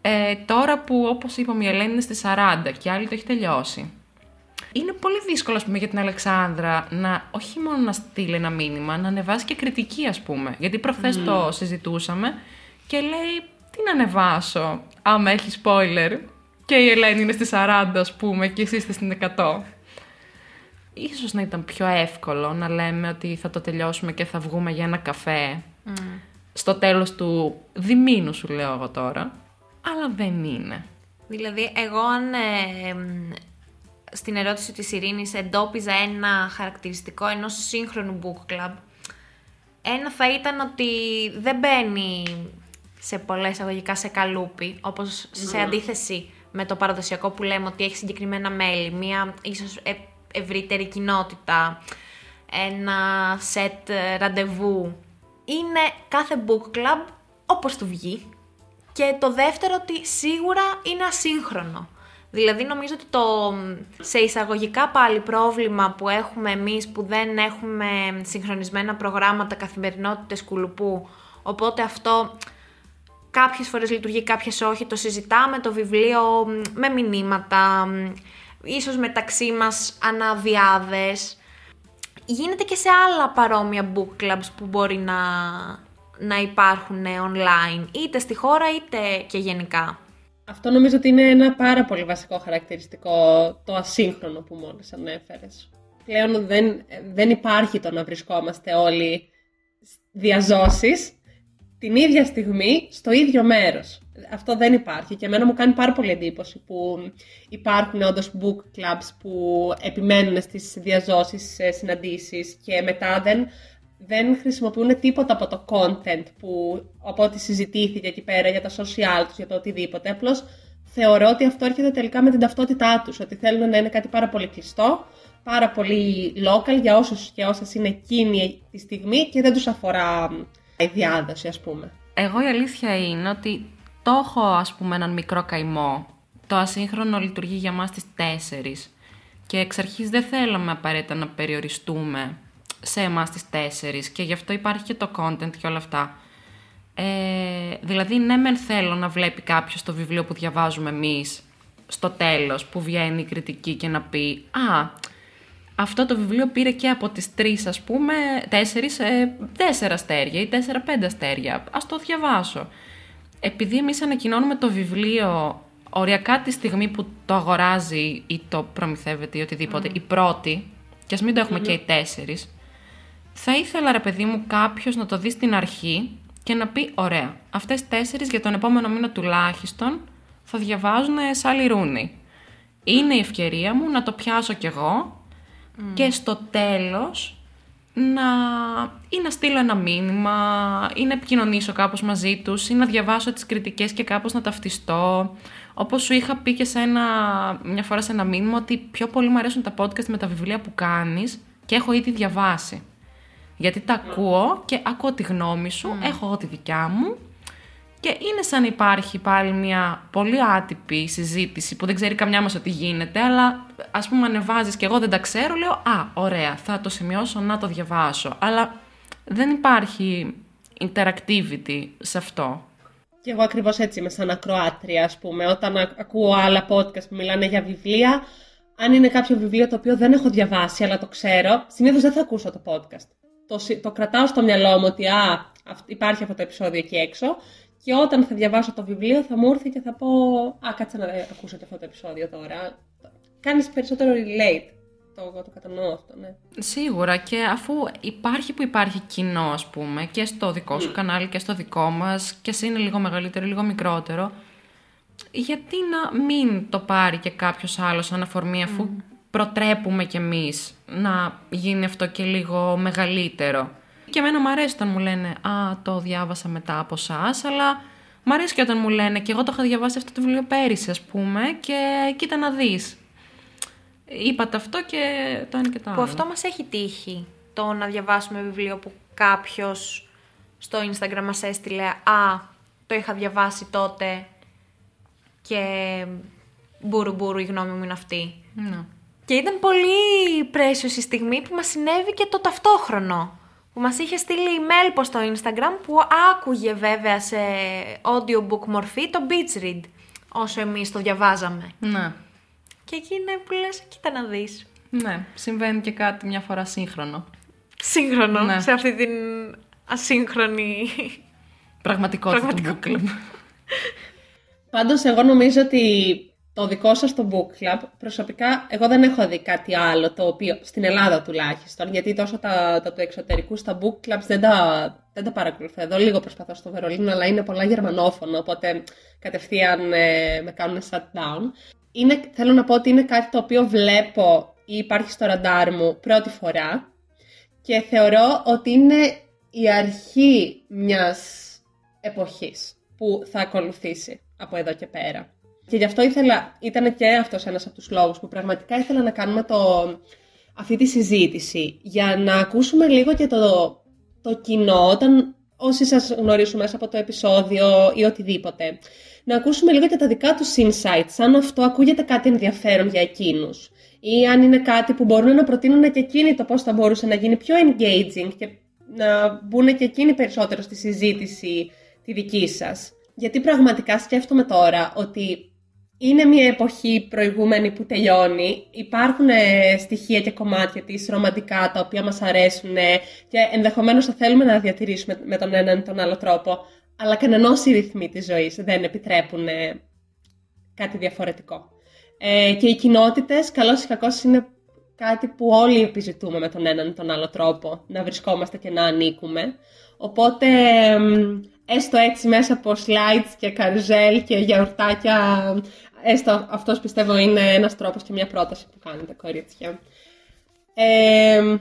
Speaker 3: Ε, τώρα που, όπως είπαμε, η Ελένη είναι στις 40 και η άλλη το έχει τελειώσει. Είναι πολύ δύσκολο, ας πούμε, για την Αλεξάνδρα να όχι μόνο να στείλει ένα μήνυμα, να ανεβάσει και κριτική, ας πούμε. Γιατί προχθές το συζητούσαμε και λέει, τι να ανεβάσω, άμα έχει spoiler. Και η Ελένη είναι στη 40, ας πούμε, και εσύ είστε στην 100. Ίσως να ήταν πιο εύκολο να λέμε ότι θα το τελειώσουμε και θα βγούμε για ένα καφέ στο τέλος του διμήνου σου λέω εγώ τώρα. Αλλά δεν είναι.
Speaker 2: Δηλαδή, εγώ αν ε, μ, στην ερώτηση της Ειρήνης εντόπιζα ένα χαρακτηριστικό ενός σύγχρονου book club, ένα θα ήταν ότι δεν μπαίνει σε πολλές αγωγικά σε καλούπι, όπως σε αντίθεση με το παραδοσιακό που λέμε ότι έχει συγκεκριμένα μέλη, μία ίσως ε, ευρύτερη κοινότητα, ένα σετ ε, ραντεβού. Είναι κάθε book club όπως του βγει και το δεύτερο ότι σίγουρα είναι ασύγχρονο. Δηλαδή νομίζω ότι το σε εισαγωγικά πάλι πρόβλημα που έχουμε εμείς που δεν έχουμε συγχρονισμένα προγράμματα καθημερινότητες κουλουπού, οπότε αυτό κάποιες φορές λειτουργεί, κάποιες όχι, το συζητάμε το βιβλίο μ, με μηνύματα, μ, ίσως μεταξύ μας αναδιάδες. Γίνεται και σε άλλα παρόμοια book clubs που μπορεί να, να υπάρχουν online, είτε στη χώρα είτε και γενικά.
Speaker 1: Αυτό νομίζω ότι είναι ένα πάρα πολύ βασικό χαρακτηριστικό, το ασύγχρονο που μόλις ανέφερες. Πλέον δεν, δεν υπάρχει το να βρισκόμαστε όλοι διαζώσεις την ίδια στιγμή στο ίδιο μέρος. Αυτό δεν υπάρχει και εμένα μου κάνει πάρα πολύ εντύπωση που υπάρχουν όντως book clubs που επιμένουν στις διαζώσεις σε συναντήσεις και μετά δεν, δεν χρησιμοποιούν τίποτα από το content που από ό,τι συζητήθηκε εκεί πέρα για τα social τους, για το οτιδήποτε. Απλώς θεωρώ ότι αυτό έρχεται τελικά με την ταυτότητά τους, ότι θέλουν να είναι κάτι πάρα πολύ κλειστό, πάρα πολύ local για όσους και όσες είναι εκείνη τη στιγμή και δεν τους αφορά η διάδοση ας πούμε.
Speaker 3: Εγώ η αλήθεια είναι ότι το έχω ας πούμε έναν μικρό καημό. Το ασύγχρονο λειτουργεί για μας τις τέσσερις. Και εξ αρχής δεν θέλαμε απαραίτητα να περιοριστούμε σε εμάς τις τέσσερις και γι' αυτό υπάρχει και το content και όλα αυτά. Ε, δηλαδή, ναι, μεν θέλω να βλέπει κάποιος το βιβλίο που διαβάζουμε εμείς στο τέλος που βγαίνει η κριτική και να πει «Α, αυτό το βιβλίο πήρε και από τις τρεις ας πούμε, τέσσερις, ε, τέσσερα αστέρια ή τέσσερα-πέντε αστέρια. Ας το διαβάσω. Επειδή εμείς ανακοινώνουμε το βιβλίο οριακά τη στιγμή που το αγοράζει ή το προμηθεύεται ή οτιδήποτε, η πρώτη, και ας μην το εχουμε και οι τέσσερις, θα ήθελα ρε παιδί μου κάποιος να το δει στην αρχή και να πει ωραία, αυτές τέσσερις για τον επόμενο μήνα τουλάχιστον θα διαβάζουν Σάλι Ρούνι. Είναι η ευκαιρία μου να το πιάσω κι εγώ και στο τέλος να, ή να στείλω ένα μήνυμα ή να επικοινωνήσω κάπως μαζί τους ή να διαβάσω τις κριτικές και κάπως να ταυτιστώ. Όπως σου είχα πει και σε ένα, μια φορά σε ένα μήνυμα ότι πιο πολύ μου αρέσουν τα podcast με τα βιβλία που κάνεις και έχω ήδη διαβάσει. Γιατί τα ακούω και ακούω τη γνώμη σου, έχω εγώ τη δικιά μου και είναι σαν να υπάρχει πάλι μια πολύ άτυπη συζήτηση που δεν ξέρει καμιά μας ότι γίνεται, αλλά ας πούμε ανεβάζεις και εγώ δεν τα ξέρω, λέω «Α, ωραία, θα το σημειώσω να το διαβάσω». Αλλά δεν υπάρχει interactivity σε αυτό.
Speaker 1: Και εγώ ακριβώς έτσι είμαι σαν ακροάτρια, ας πούμε. Όταν α- ακούω άλλα podcast που μιλάνε για βιβλία, αν είναι κάποιο βιβλίο το οποίο δεν έχω διαβάσει, αλλά το ξέρω, συνήθως δεν θα ακούσω το podcast. Το, συ- το κρατάω στο μυαλό μου ότι α, αυ- υπάρχει αυτό το επεισόδιο εκεί έξω και όταν θα διαβάσω το βιβλίο θα μου έρθει και θα πω α, κάτσε να ακούσω και αυτό το επεισόδιο τώρα. Κάνεις περισσότερο relate. Το, εγώ το κατανοώ αυτό, ναι.
Speaker 3: Σίγουρα και αφού υπάρχει που υπάρχει κοινό ας πούμε και στο δικό σου κανάλι και στο δικό μας και σε είναι λίγο μεγαλύτερο λίγο μικρότερο γιατί να μην το πάρει και κάποιος άλλος σαν αφορμή αφού προτρέπουμε κι εμείς να γίνει αυτό και λίγο μεγαλύτερο; Και εμένα μου αρέσει όταν μου λένε «Α, το διάβασα μετά από εσά, αλλά μου αρέσει και όταν μου λένε «Και εγώ το είχα διαβάσει αυτό το βιβλίο πέρυσι, ας πούμε, και κοίτα να δεις». Είπατε αυτό και το ένα και το άλλο.
Speaker 2: Που αυτό μας έχει τύχει, το να διαβάσουμε βιβλίο που κάποιος στο Instagram μας έστειλε «Α, το είχα διαβάσει τότε και μπουρου μπουρου η γνώμη μου είναι αυτή».
Speaker 3: Ναι.
Speaker 2: Και ήταν πολύ precious η στιγμή που μας συνέβη και το ταυτόχρονο. Που μας είχε στείλει email πως στο Instagram που άκουγε βέβαια σε audiobook μορφή το Beach Read όσο εμείς το διαβάζαμε.
Speaker 3: Ναι.
Speaker 2: Και εκεί είναι που λες, κοίτα να δεις.
Speaker 3: Ναι, συμβαίνει και κάτι μια φορά σύγχρονο.
Speaker 2: Σύγχρονο
Speaker 3: Ναι.
Speaker 2: σε αυτή την ασύγχρονη...
Speaker 3: Πραγματικότητα του book club.
Speaker 1: Πάντως εγώ νομίζω ότι το δικό σας το book club, προσωπικά εγώ δεν έχω δει κάτι άλλο το οποίο, στην Ελλάδα τουλάχιστον, γιατί τόσο τα, τα του εξωτερικούς στα book clubs δεν τα, δεν τα παρακολουθώ. Εδώ λίγο προσπαθώ στο Βερολίνο, αλλά είναι πολλά γερμανόφωνα, οπότε κατευθείαν ε, με κάνουν shutdown. Είναι, θέλω να πω ότι είναι κάτι το οποίο βλέπω ή υπάρχει στο ραντάρ μου πρώτη φορά και θεωρώ ότι είναι η αρχή μιας εποχής που θα ακολουθήσει από εδώ και πέρα. Και γι' αυτό ήθελα, ήταν και αυτός ένας από τους λόγους που πραγματικά ήθελα να κάνουμε το, αυτή τη συζήτηση για να ακούσουμε λίγο και το, το κοινό όταν όσοι σας γνωρίσουν μέσα από το επεισόδιο ή οτιδήποτε να ακούσουμε λίγο και τα δικά τους insights αν αυτό ακούγεται κάτι ενδιαφέρον για εκείνους ή αν είναι κάτι που μπορούν να προτείνουν και εκείνοι το πώς θα μπορούσε να γίνει πιο engaging και να μπουν και εκείνοι περισσότερο στη συζήτηση τη δική σας. γιατί πραγματικά σκέφτομαι τώρα ότι είναι μια εποχή προηγούμενη που τελειώνει. Υπάρχουν ε, στοιχεία και κομμάτια της ρομαντικά τα οποία μας αρέσουν ε, και ενδεχομένως θα θέλουμε να διατηρήσουμε με τον έναν ή τον άλλο τρόπο. Αλλά κανενός οι ρυθμοί της ζωής δεν επιτρέπουν ε, κάτι διαφορετικό. Ε, και οι κοινότητες, καλώς ή κακώς, είναι κάτι που όλοι επιζητούμε με τον έναν ή τον άλλο τρόπο, να βρισκόμαστε και να ανήκουμε. Οπότε, έστω έτσι μέσα από slides και καρουζέλ και γιαουρτάκια, έστω αυτός πιστεύω είναι ένας τρόπος και μια πρόταση που κάνετε κορίτσια. Ε,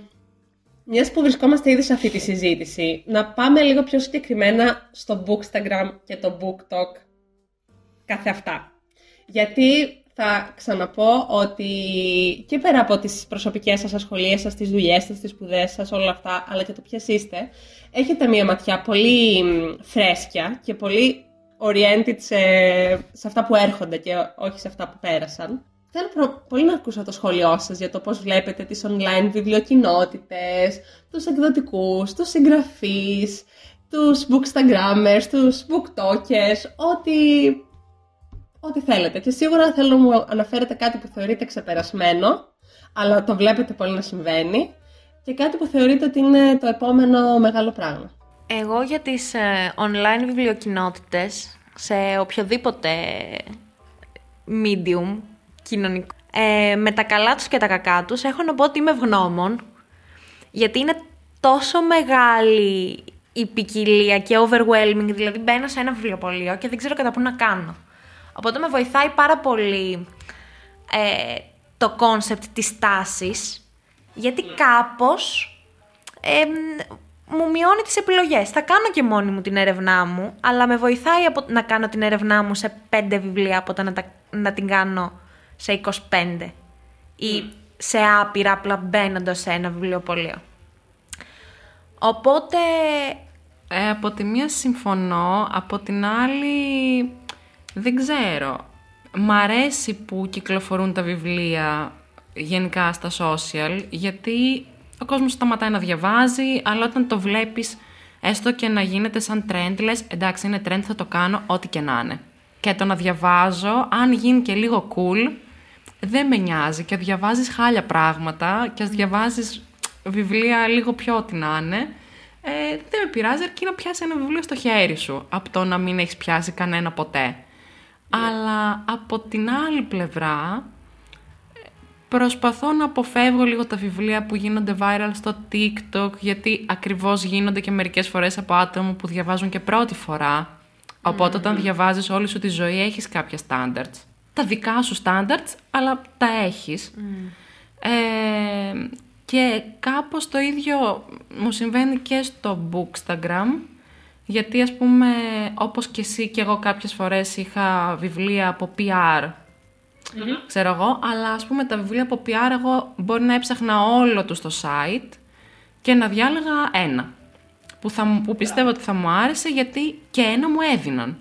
Speaker 1: μιας που βρισκόμαστε ήδη σε αυτή τη συζήτηση, να πάμε λίγο πιο συγκεκριμένα στο Bookstagram και το BookTok κάθε αυτά. Γιατί θα ξαναπώ ότι και πέρα από τις προσωπικές σας ασχολίες σας, τις δουλειές σας, τις σπουδές σας, όλα αυτά, αλλά και το ποιες είστε, έχετε μία ματιά πολύ φρέσκια και πολύ oriented σε, σε αυτά που έρχονται και όχι σε αυτά που πέρασαν. Θέλω πολύ να ακούσω το σχόλιο σας για το πώς βλέπετε τις online βιβλιοκοινότητες, τους εκδοτικούς, τους συγγραφείς, τους bookstagrammers, τους booktokers, ό,τι ό,τι θέλετε. Και σίγουρα θέλω να μου αναφέρετε κάτι που θεωρείτε ξεπερασμένο, αλλά το βλέπετε πολύ να συμβαίνει, και κάτι που θεωρείτε ότι είναι το επόμενο μεγάλο πράγμα.
Speaker 2: Εγώ για τις ε, online βιβλιοκοινότητες, σε οποιοδήποτε medium κοινωνικό, ε, με τα καλά τους και τα κακά τους, έχω να πω ότι είμαι ευγνώμων, γιατί είναι τόσο μεγάλη η ποικιλία και overwhelming, δηλαδή μπαίνω σε ένα βιβλιοπωλείο και δεν ξέρω κατά πού να κάνω. Οπότε με βοηθάει πάρα πολύ ε, το κόνσεπτ της τάσης, γιατί κάπως ε, μου μειώνει τις επιλογές. Θα κάνω και μόνη μου την έρευνά μου, αλλά με βοηθάει από, να κάνω την έρευνά μου σε πέντε βιβλία από το να, να την κάνω σε 25 ή σε άπειρα απλά μπαίνοντας σε ένα βιβλιοπωλείο. Οπότε...
Speaker 3: Ε, από τη μία συμφωνώ, από την άλλη δεν ξέρω. Μ' αρέσει που κυκλοφορούν τα βιβλία γενικά στα social, γιατί ο κόσμος σταματάει να διαβάζει, αλλά όταν το βλέπεις έστω και να γίνεται σαν trend, λες εντάξει είναι trend θα το κάνω ό,τι και να είναι. Και το να διαβάζω, αν γίνει και λίγο cool, δεν με νοιάζει και διαβάζεις χάλια πράγματα και ας διαβάζεις βιβλία λίγο πιο ό,τι να είναι, ε, δεν με πειράζει αρκεί να πιάσει ένα βιβλίο στο χέρι σου, από το να μην έχεις πιάσει κανένα ποτέ. Αλλά από την άλλη πλευρά προσπαθώ να αποφεύγω λίγο τα βιβλία που γίνονται viral στο TikTok γιατί ακριβώς γίνονται και μερικές φορές από άτομα που διαβάζουν και πρώτη φορά. Οπότε όταν διαβάζεις όλη σου τη ζωή έχεις κάποια standards. Τα δικά σου standards, αλλά τα έχεις. Ε, και κάπως το ίδιο μου συμβαίνει και στο Bookstagram γιατί ας πούμε όπως και εσύ και εγώ κάποιες φορές είχα βιβλία από PR, ξέρω εγώ, αλλά ας πούμε τα βιβλία από PR εγώ μπορεί να έψαχνα όλο τους στο site και να διάλεγα ένα που, θα, που πιστεύω ότι θα μου άρεσε γιατί και ένα μου έδιναν.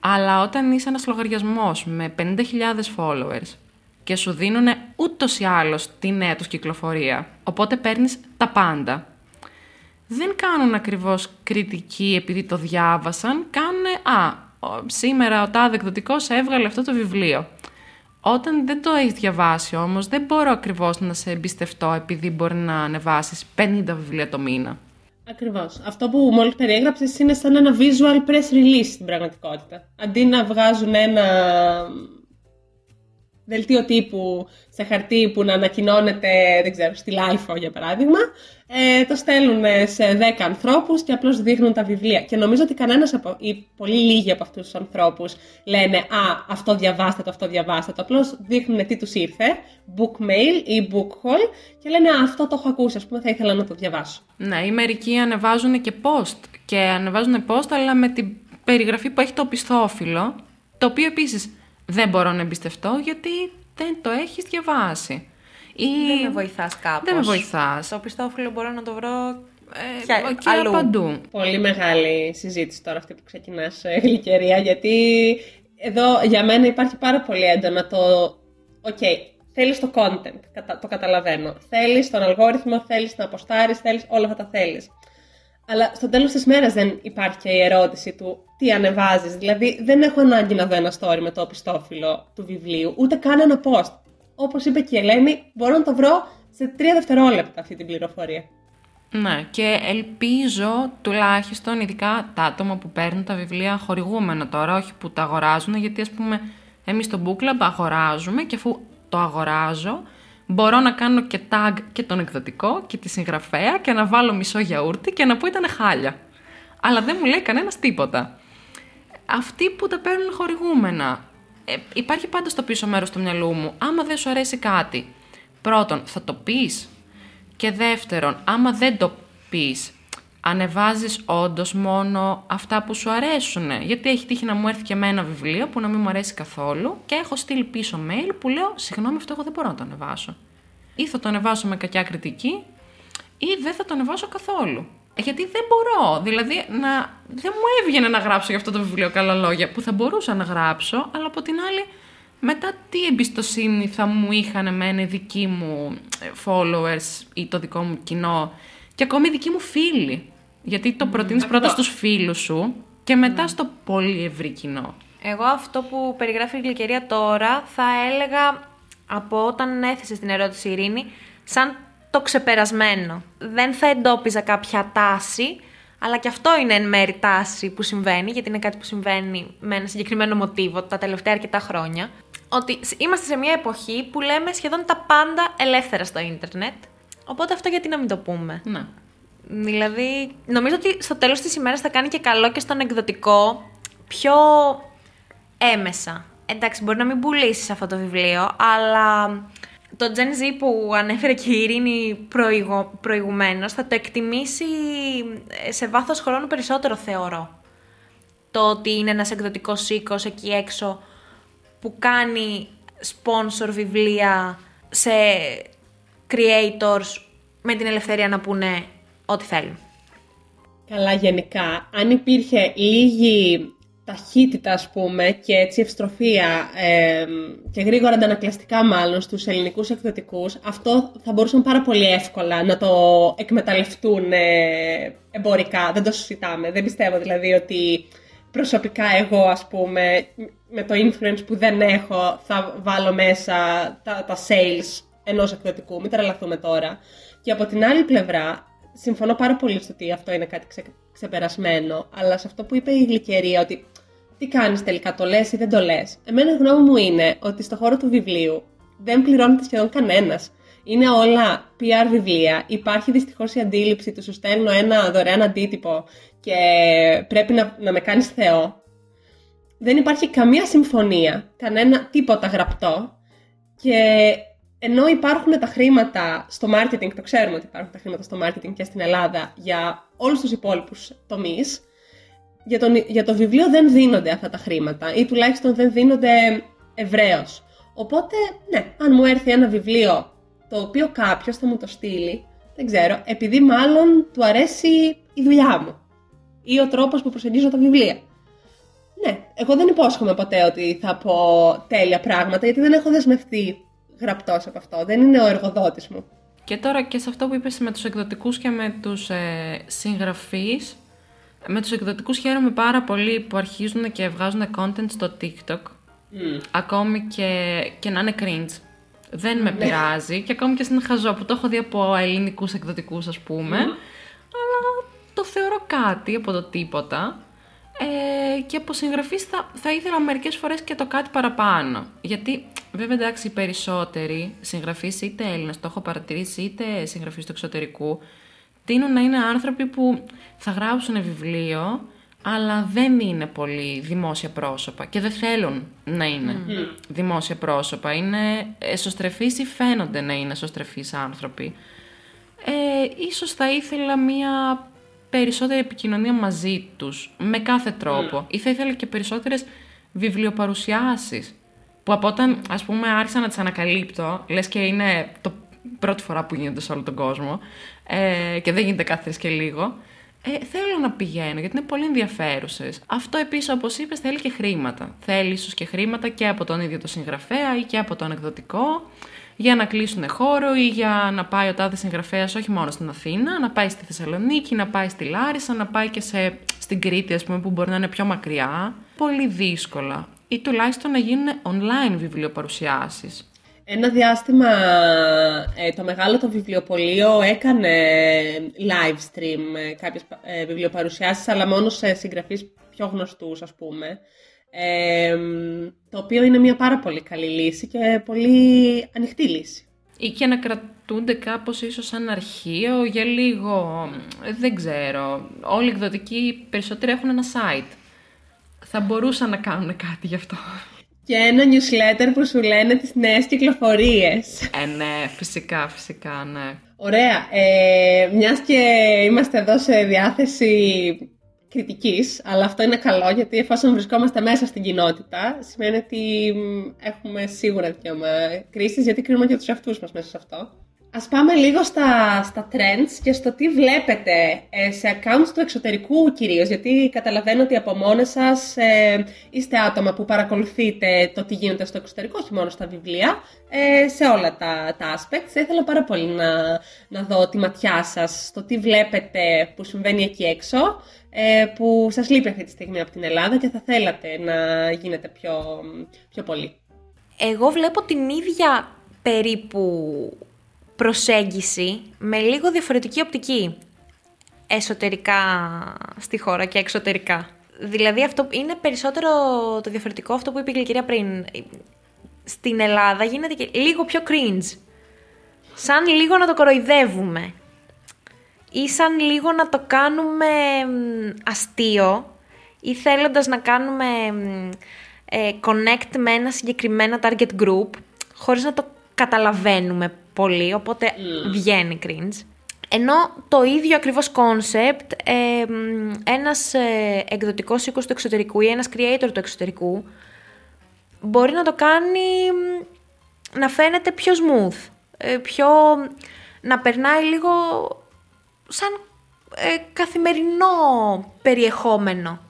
Speaker 3: Αλλά όταν είσαι ένας λογαριασμός με 50.000 followers και σου δίνουν ούτως ή άλλως τη νέα τους κυκλοφορία, οπότε παίρνεις τα πάντα δεν κάνουν ακριβώς κριτική επειδή το διάβασαν, κάνουν «Α, σήμερα ο τάδε εκδοτικός έβγαλε αυτό το βιβλίο». Όταν δεν το έχεις διαβάσει όμως, δεν μπορώ ακριβώς να σε εμπιστευτώ επειδή μπορεί να ανεβάσεις 50 βιβλία το μήνα.
Speaker 1: Ακριβώς. Αυτό που μόλις περιέγραψες είναι σαν ένα visual press release στην πραγματικότητα. Αντί να βγάζουν ένα δελτίο τύπου σε χαρτί που να ανακοινώνεται, δεν ξέρω, στη LiFO για παράδειγμα, ε, το στέλνουν σε 10 ανθρώπους και απλώς δείχνουν τα βιβλία. Και νομίζω ότι κανένας από, ή πολύ λίγοι από αυτούς τους ανθρώπους λένε «Α, αυτό διαβάστε το, αυτό διαβάστε το». Απλώς δείχνουν τι τους ήρθε, book mail ή book haul και λένε «Α, αυτό το έχω ακούσει, ας πούμε, θα ήθελα να το διαβάσω».
Speaker 3: Ναι, οι μερικοί ανεβάζουν και post και ανεβάζουν post αλλά με την περιγραφή που έχει το πιστόφυλλο, το οποίο επίσης δεν μπορώ να εμπιστευτώ γιατί δεν το έχεις διαβάσει.
Speaker 2: Ή... Δεν με βοηθάς κάπως.
Speaker 3: Δεν με βοηθάς.
Speaker 2: Το πιστόφυλλο μπορώ να το βρω
Speaker 3: ε, και αλλού. παντού.
Speaker 1: Πολύ μεγάλη συζήτηση τώρα αυτή που ξεκινάς ε, γλυκερία, γιατί εδώ για μένα υπάρχει πάρα πολύ έντονα το «OK, okay, θέλεις το content, το καταλαβαίνω. Θέλεις τον αλγόριθμο, θέλεις να ποστάρεις, θέλεις όλα αυτά τα θέλεις. Αλλά στο τέλος της μέρας δεν υπάρχει και η ερώτηση του τι ανεβάζεις. Δηλαδή, δεν έχω ανάγκη να δω ένα story με το οπισθόφυλλο του βιβλίου, ούτε καν ένα post. Όπως είπε και η Ελένη, μπορώ να το βρω σε τρία δευτερόλεπτα αυτή την πληροφορία.
Speaker 3: Ναι, και ελπίζω τουλάχιστον ειδικά τα άτομα που παίρνουν τα βιβλία χορηγούμενα τώρα, όχι που τα αγοράζουν, γιατί ας πούμε εμείς στο Book Club αγοράζουμε και αφού το αγοράζω, μπορώ να κάνω και tag και τον εκδοτικό και τη συγγραφέα και να βάλω μισό γιαούρτι και να πω ήταν χάλια. Αλλά δεν μου λέει κανένας τίποτα. Αυτοί που τα παίρνουν χορηγούμενα, ε, υπάρχει πάντα στο πίσω μέρος του μυαλού μου, άμα δεν σου αρέσει κάτι, πρώτον θα το πεις και δεύτερον, άμα δεν το πεις, ανεβάζεις όντως μόνο αυτά που σου αρέσουν. Γιατί έχει τύχει να μου έρθει και με ένα βιβλίο που να μην μου αρέσει καθόλου και έχω στείλει πίσω mail που λέω «Συγγνώμη, αυτό εγώ δεν μπορώ να το ανεβάσω». Ή θα το ανεβάσω με κακιά κριτική ή δεν θα το ανεβάσω καθόλου. Γιατί δεν μπορώ. Δηλαδή, να... δεν μου έβγαινε να γράψω για αυτό το βιβλίο καλά λόγια που θα μπορούσα να γράψω, αλλά από την άλλη μετά τι εμπιστοσύνη θα μου είχαν εμένα οι δικοί μου ε, followers ή το δικό μου κοινό και ακόμη οι δικοί μου φίλοι; Γιατί το προτείνεις πρώτα στους φίλους σου και μετά στο πολύ ευρύ κοινό.
Speaker 2: Εγώ αυτό που περιγράφει η Γλυκερία τώρα θα έλεγα από όταν έθεσε την ερώτηση η Ειρήνη σαν το ξεπερασμένο. Δεν θα εντόπιζα κάποια τάση, αλλά και αυτό είναι εν μέρη τάση που συμβαίνει, γιατί είναι κάτι που συμβαίνει με ένα συγκεκριμένο μοτίβο τα τελευταία αρκετά χρόνια ότι είμαστε σε μια εποχή που λέμε σχεδόν τα πάντα ελεύθερα στο ίντερνετ. Οπότε αυτό γιατί να μην το πούμε;
Speaker 3: Ναι.
Speaker 2: Δηλαδή, νομίζω ότι στο τέλος της ημέρας θα κάνει και καλό και στον εκδοτικό πιο έμεσα. Εντάξει, μπορεί να μην πουλήσεις αυτό το βιβλίο, αλλά το Gen Z που ανέφερε και η Ειρήνη προηγου... προηγουμένως θα το εκτιμήσει σε βάθος χρόνου περισσότερο θεωρώ. Το ότι είναι ένας εκδοτικός οίκος εκεί έξω που κάνει sponsor βιβλία σε creators με την ελευθερία να πούνε ό,τι θέλουν.
Speaker 1: Καλά γενικά. Αν υπήρχε λίγη ταχύτητα, ας πούμε, και έτσι ευστροφία και γρήγορα αντανακλαστικά μάλλον στους ελληνικούς εκδοτικούς, αυτό θα μπορούσαν πάρα πολύ εύκολα να το εκμεταλλευτούν ε, εμπορικά. Δεν το συζητάμε. Δεν πιστεύω δηλαδή ότι προσωπικά εγώ, ας πούμε, με το influence που δεν έχω, θα βάλω μέσα τα, τα sales ενός εκδοτικού, μην τρελαθούμε τώρα. Και από την άλλη πλευρά, συμφωνώ πάρα πολύ στο ότι αυτό είναι κάτι ξε, ξεπερασμένο, αλλά σε αυτό που είπε η Γλυκερία, ότι τι κάνεις τελικά, το λες ή δεν το λες. Εμένα η γνώμη μου είναι ότι στο χώρο του βιβλίου δεν πληρώνεται σχεδόν κανένας. Είναι όλα PR βιβλία. Υπάρχει δυστυχώς η αντίληψη του σου στέλνω ένα δωρεάν αντίτυπο και πρέπει να, να με κάνεις θεό. Δεν υπάρχει καμία συμφωνία, κανένα τίποτα γραπτό και ενώ υπάρχουν τα χρήματα στο marketing, το ξέρουμε ότι υπάρχουν τα χρήματα στο marketing και στην Ελλάδα για όλους τους υπόλοιπους τομείς, για, τον, για το βιβλίο δεν δίνονται αυτά τα χρήματα ή τουλάχιστον δεν δίνονται ευρέως. Οπότε, ναι, αν μου έρθει ένα βιβλίο το οποίο κάποιος θα μου το στείλει, δεν ξέρω, επειδή μάλλον του αρέσει η δουλειά μου ή ο τρόπος που προσεγγίζω τα βιβλία. Ναι, εγώ δεν υπόσχομαι ποτέ ότι θα πω τέλεια πράγματα, γιατί δεν έχω δεσμευτεί γραπτός από αυτό. Δεν είναι ο εργοδότης μου.
Speaker 3: Και τώρα και σε αυτό που είπες με τους εκδοτικούς και με τους ε, συγγραφείς, με τους εκδοτικούς χαίρομαι πάρα πολύ που αρχίζουν και βγάζουν content στο TikTok, ακόμη και, και να είναι cringe. Δεν με ναι. πειράζει και ακόμη και στην χαζό που το έχω δει από ελληνικούς εκδοτικούς ας πούμε, αλλά το θεωρώ κάτι από το τίποτα. Ε, και από συγγραφή θα, θα ήθελα μερικές φορές και το κάτι παραπάνω. Γιατί, βέβαια, εντάξει, οι περισσότεροι συγγραφείς, είτε Έλληνες, το έχω παρατηρήσει, είτε συγγραφείς του εξωτερικού, τείνουν να είναι άνθρωποι που θα γράψουν βιβλίο, αλλά δεν είναι πολύ δημόσια πρόσωπα και δεν θέλουν να είναι δημόσια πρόσωπα. Είναι εσωστρεφείς ή φαίνονται να είναι εσωστρεφείς άνθρωποι. Ε, ίσως θα ήθελα μία περισσότερη επικοινωνία μαζί τους, με κάθε τρόπο. Mm. Ή θα ήθελα και περισσότερες βιβλιοπαρουσιάσεις, που από όταν, ας πούμε, άρχισα να τις ανακαλύπτω, λες και είναι το πρώτη φορά που γίνεται σε όλο τον κόσμο, ε, και δεν γίνεται κάθε και λίγο, ε, θέλω να πηγαίνω γιατί είναι πολύ ενδιαφέρουσες. Αυτό επίσης, όπως είπες, θέλει και χρήματα. Θέλει ίσως και χρήματα και από τον ίδιο το συγγραφέα ή και από τον εκδοτικό. Για να κλείσουν χώρο ή για να πάει ο τάδες συγγραφέας όχι μόνο στην Αθήνα, να πάει στη Θεσσαλονίκη, να πάει στη Λάρισα, να πάει και σε, στην Κρήτη, ας πούμε, που μπορεί να είναι πιο μακριά. Πολύ δύσκολα. Ή τουλάχιστον να γίνουν online βιβλιοπαρουσιάσεις.
Speaker 1: Ένα διάστημα ε, το μεγάλο το βιβλιοπωλείο έκανε live stream ε, κάποιες ε, βιβλιοπαρουσιάσεις, αλλά μόνο σε συγγραφείς πιο γνωστούς, ας πούμε. Ε, το οποίο είναι μια πάρα πολύ καλή λύση και πολύ ανοιχτή λύση.
Speaker 3: Ή και να κρατούνται κάπως ίσως σαν αρχείο για λίγο, δεν ξέρω. Όλοι οι εκδοτικοί περισσότεροι έχουν ένα site. Θα μπορούσαν να κάνουν κάτι γι' αυτό.
Speaker 1: Και ένα newsletter που σου λένε τις νέες κυκλοφορίες.
Speaker 3: Ε, ναι, φυσικά, φυσικά, ναι.
Speaker 1: Ωραία. Ε, μιας και είμαστε εδώ σε διάθεση κριτικής, αλλά αυτό είναι καλό γιατί εφόσον βρισκόμαστε μέσα στην κοινότητα, σημαίνει ότι έχουμε σίγουρα δικαίωμα κρίσης, γιατί κρίνουμε και τους εαυτούς μας μέσα σε αυτό. Ας πάμε λίγο στα, στα trends και στο τι βλέπετε ε, σε accounts του εξωτερικού κυρίως, γιατί καταλαβαίνω ότι από μόνες σας ε, είστε άτομα που παρακολουθείτε το τι γίνεται στο εξωτερικό, όχι μόνο στα βιβλία, ε, σε όλα τα, τα aspects. Θα ήθελα πάρα πολύ να, να δω τη ματιά σας στο τι βλέπετε που συμβαίνει εκεί έξω, ε, που σας λείπει αυτή τη στιγμή από την Ελλάδα και θα θέλατε να γίνετε πιο, πιο πολύ.
Speaker 2: Εγώ βλέπω την ίδια περίπου προσέγγιση με λίγο διαφορετική οπτική εσωτερικά στη χώρα και εξωτερικά. Δηλαδή αυτό είναι περισσότερο το διαφορετικό αυτό που είπε η κυρία πριν. Στην Ελλάδα γίνεται και λίγο πιο cringe. Σαν λίγο να το κοροϊδεύουμε. Ή σαν λίγο να το κάνουμε αστείο ή θέλοντας να κάνουμε ε, connect με ένα συγκεκριμένα target group χωρίς να το καταλαβαίνουμε πολύ, οπότε mm. βγαίνει cringe. Ενώ το ίδιο ακριβώς concept, ε, ένας ε, εκδοτικός οίκος του εξωτερικού ή ένας creator του εξωτερικού μπορεί να το κάνει να φαίνεται πιο smooth, ε, πιο... να περνάει λίγο σαν ε, καθημερινό περιεχόμενο.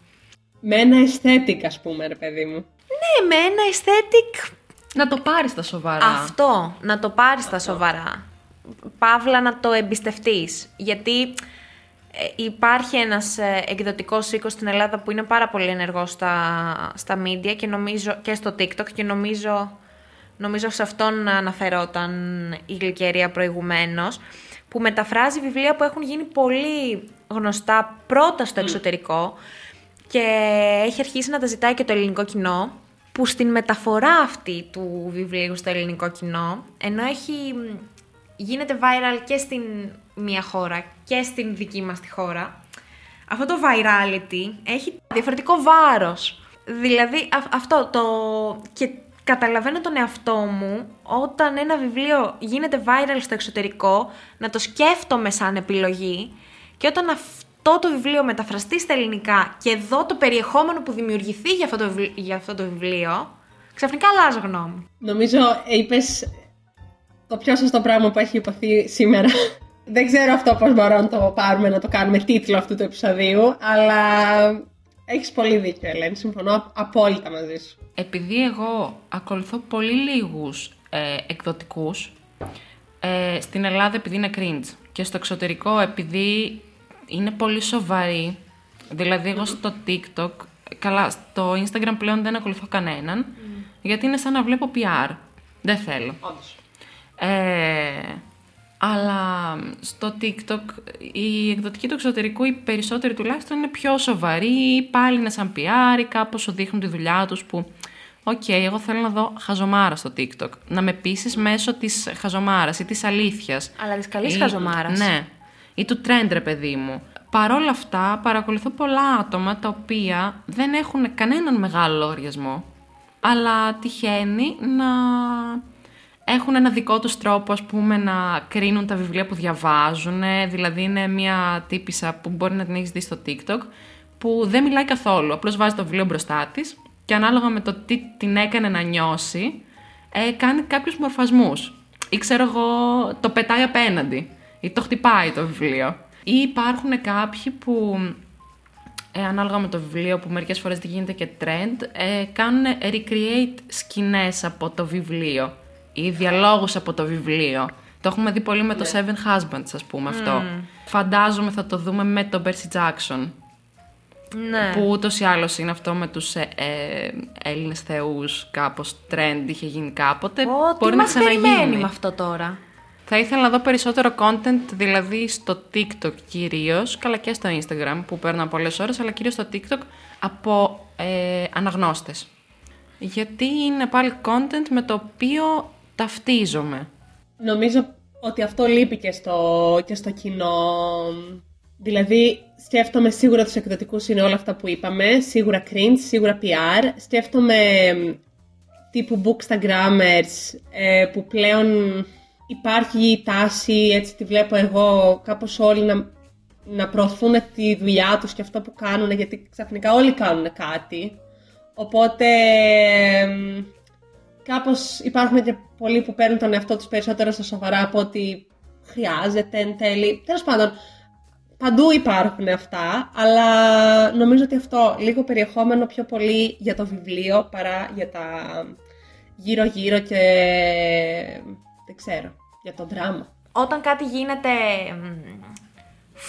Speaker 1: Με ένα aesthetic, ας πούμε, ρε παιδί μου.
Speaker 2: Ναι, με ένα aesthetic
Speaker 3: να το πάρεις στα σοβαρά.
Speaker 2: Αυτό, να το πάρεις στα σοβαρά. Παύλα να το εμπιστευτείς. Γιατί ε, υπάρχει ένας ε, εκδοτικός οίκος στην Ελλάδα που είναι πάρα πολύ ενεργός στα, στα media και, νομίζω, και στο TikTok και νομίζω, νομίζω σε αυτόν αναφερόταν η Γλυκερία προηγουμένως που μεταφράζει βιβλία που έχουν γίνει πολύ γνωστά πρώτα στο εξωτερικό και έχει αρχίσει να τα ζητάει και το ελληνικό κοινό που στην μεταφορά αυτή του βιβλίου στο ελληνικό κοινό, ενώ έχει, γίνεται viral και στην μία χώρα και στην δική μας τη χώρα, αυτό το virality έχει διαφορετικό βάρος. Δηλαδή αυτό το... και καταλαβαίνω τον εαυτό μου όταν ένα βιβλίο γίνεται viral στο εξωτερικό, να το σκέφτομαι σαν επιλογή και όταν αυτό αυτό το βιβλίο μεταφραστεί στα ελληνικά και εδώ το περιεχόμενο που δημιουργηθεί για αυτό το, βιβλίο, για αυτό το βιβλίο, ξαφνικά αλλάζω γνώμη.
Speaker 1: Νομίζω είπες το πιο σωστό πράγμα που έχει υποθεί σήμερα. Δεν ξέρω αυτό πώς μπορώ να το πάρουμε, να το κάνουμε τίτλο αυτού του επεισοδίου, αλλά έχεις πολύ δίκιο, Ελένη. Συμφωνώ απόλυτα μαζί σου.
Speaker 3: Επειδή εγώ ακολουθώ πολύ λίγους ε, εκδοτικούς, ε, στην Ελλάδα επειδή είναι cringe και στο εξωτερικό επειδή είναι πολύ σοβαρή. Δηλαδή, εγώ στο TikTok, καλά, στο Instagram πλέον δεν ακολουθώ κανέναν, γιατί είναι σαν να βλέπω PR. Δεν θέλω.
Speaker 1: Όντως.
Speaker 3: Ε, αλλά στο TikTok οι εκδοτικοί του εξωτερικού, οι περισσότεροι τουλάχιστον, είναι πιο σοβαροί, πάλι είναι σαν PR ή κάπως σου δείχνουν τη δουλειά τους που... OK, okay, εγώ θέλω να δω χαζομάρα στο TikTok. Να με πείσεις μέσω της χαζομάρας ή της αλήθειας.
Speaker 2: Αλλά της καλής χαζομάρας.
Speaker 3: Ναι ή του trend, ρε παιδί μου. Παρόλα αυτά, παρακολουθώ πολλά άτομα τα οποία δεν έχουν κανέναν μεγάλο λογαριασμό, αλλά τυχαίνει να έχουν ένα δικό τους τρόπο, ας πούμε, να κρίνουν τα βιβλία που διαβάζουν. Δηλαδή, είναι μια τύπησα που μπορεί να την έχεις δει στο TikTok, που δεν μιλάει καθόλου. Απλώς βάζει το βιβλίο μπροστά της και ανάλογα με το τι την έκανε να νιώσει, ε, κάνει κάποιους μορφασμούς. Ή ξέρω εγώ, το πετάει απέναντι ή το χτυπάει το βιβλίο. Ή υπάρχουν κάποιοι που, ε, ανάλογα με το βιβλίο που μερικές φορές γίνεται και trend, ε, κάνουν recreate σκηνές από το βιβλίο ή διαλόγους από το βιβλίο. Το έχουμε δει πολύ με το Seven Husbands, ας πούμε αυτό. Φαντάζομαι θα το δούμε με τον Percy Jackson.
Speaker 2: Ναι.
Speaker 3: Που ούτως ή άλλως είναι αυτό με τους ε, ε, Έλληνες θεούς, κάπως trend είχε γίνει κάποτε.
Speaker 2: Ω, τι
Speaker 3: Μπορεί να
Speaker 2: μας περιμένει
Speaker 3: ξαναγίνει.
Speaker 2: με αυτό τώρα;
Speaker 3: Θα ήθελα να δω περισσότερο content, δηλαδή στο TikTok κυρίως, καλά και στο Instagram που παίρνω πολλές ώρες, αλλά κυρίως στο TikTok από ε, αναγνώστες. Γιατί είναι πάλι content με το οποίο ταυτίζομαι.
Speaker 1: Νομίζω ότι αυτό λείπει και στο, και στο κοινό. Δηλαδή, σκέφτομαι σίγουρα τους εκδοτικούς είναι όλα αυτά που είπαμε, σίγουρα cringe, σίγουρα PR. Σκέφτομαι μ, τύπου bookstagrammers ε, που πλέον υπάρχει η τάση, έτσι τη βλέπω εγώ, κάπως όλοι να, να προωθούν τη δουλειά τους και αυτό που κάνουν, γιατί ξαφνικά όλοι κάνουν κάτι. Οπότε, μ, κάπως υπάρχουν και πολλοί που παίρνουν τον εαυτό τους περισσότερο στα σοβαρά από ότι χρειάζεται εν τέλει. Τέλος πάντων, παντού υπάρχουν αυτά, αλλά νομίζω ότι αυτό λίγο περιεχόμενο πιο πολύ για το βιβλίο παρά για τα γύρω-γύρω και δεν ξέρω, για το δράμα.
Speaker 2: Όταν κάτι γίνεται μ,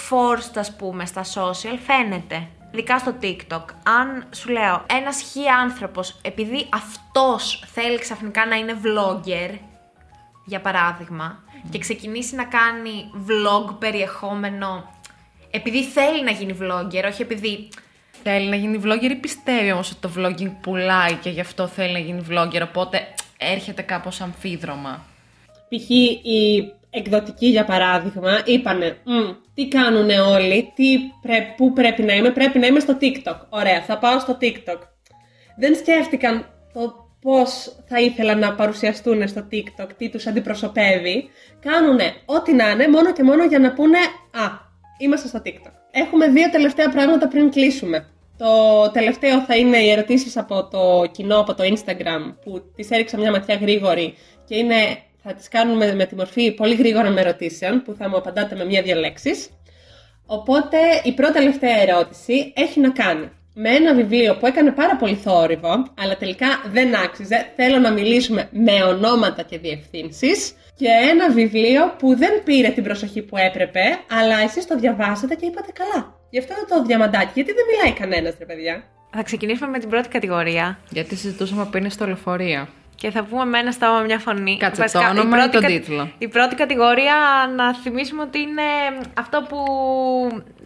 Speaker 2: forced, ας πούμε, στα social, φαίνεται. Ειδικά στο TikTok. Αν σου λέω, ένας χι άνθρωπος, επειδή αυτός θέλει ξαφνικά να είναι vlogger, για παράδειγμα, και ξεκινήσει να κάνει vlog περιεχόμενο, επειδή θέλει να γίνει vlogger, όχι επειδή
Speaker 3: Θέλει να γίνει vlogger ή πιστεύει όμως ότι το vlogging πουλάει και γι' αυτό θέλει να γίνει vlogger, οπότε έρχεται κάπως αμφίδρομα.
Speaker 1: π.χ. οι εκδοτικοί για παράδειγμα είπανε «Μμ, τι κάνουν όλοι, τι πρέ- πού πρέπει να είμαι, πρέπει να είμαι στο TikTok. Ωραία, θα πάω στο TikTok. Δεν σκέφτηκαν το πώς θα ήθελαν να παρουσιαστούν στο TikTok, τι τους αντιπροσωπεύει. Κάνουνε ό,τι να είναι μόνο και μόνο για να πούνε «Α, είμαστε στο TikTok». Έχουμε δύο τελευταία πράγματα πριν κλείσουμε. Το τελευταίο θα είναι οι ερωτήσεις από το κοινό, από το Instagram, που τις έριξα μια ματιά γρήγορη και είναι, θα τις κάνουμε με τη μορφή πολύ γρήγορων ερωτήσεων, που θα μου απαντάτε με μία-δύο λέξεις. Οπότε η πρώτη τελευταία ερώτηση έχει να κάνει με ένα βιβλίο που έκανε πάρα πολύ θόρυβο, αλλά τελικά δεν άξιζε. Θέλω να μιλήσουμε με ονόματα και διευθύνσεις. Και ένα βιβλίο που δεν πήρε την προσοχή που έπρεπε, αλλά εσείς το διαβάσατε και είπατε καλά. Γι' αυτό είναι το διαμαντάκι, γιατί δεν μιλάει κανένας, ρε παιδιά;
Speaker 2: θα ξεκινήσουμε με την πρώτη κατηγορία
Speaker 3: Γιατί συζητούσαμε πριν στο λεωφορείο.
Speaker 2: Και θα πούμε με ένα στόμα μια φωνή.
Speaker 3: Κάτσε,
Speaker 2: Βασικά,
Speaker 3: το
Speaker 2: η
Speaker 3: όνομα ή
Speaker 2: πρώτη
Speaker 3: τον
Speaker 2: κα-
Speaker 3: τίτλο;
Speaker 2: Η πρώτη κατηγορία να θυμίσουμε ότι είναι αυτό που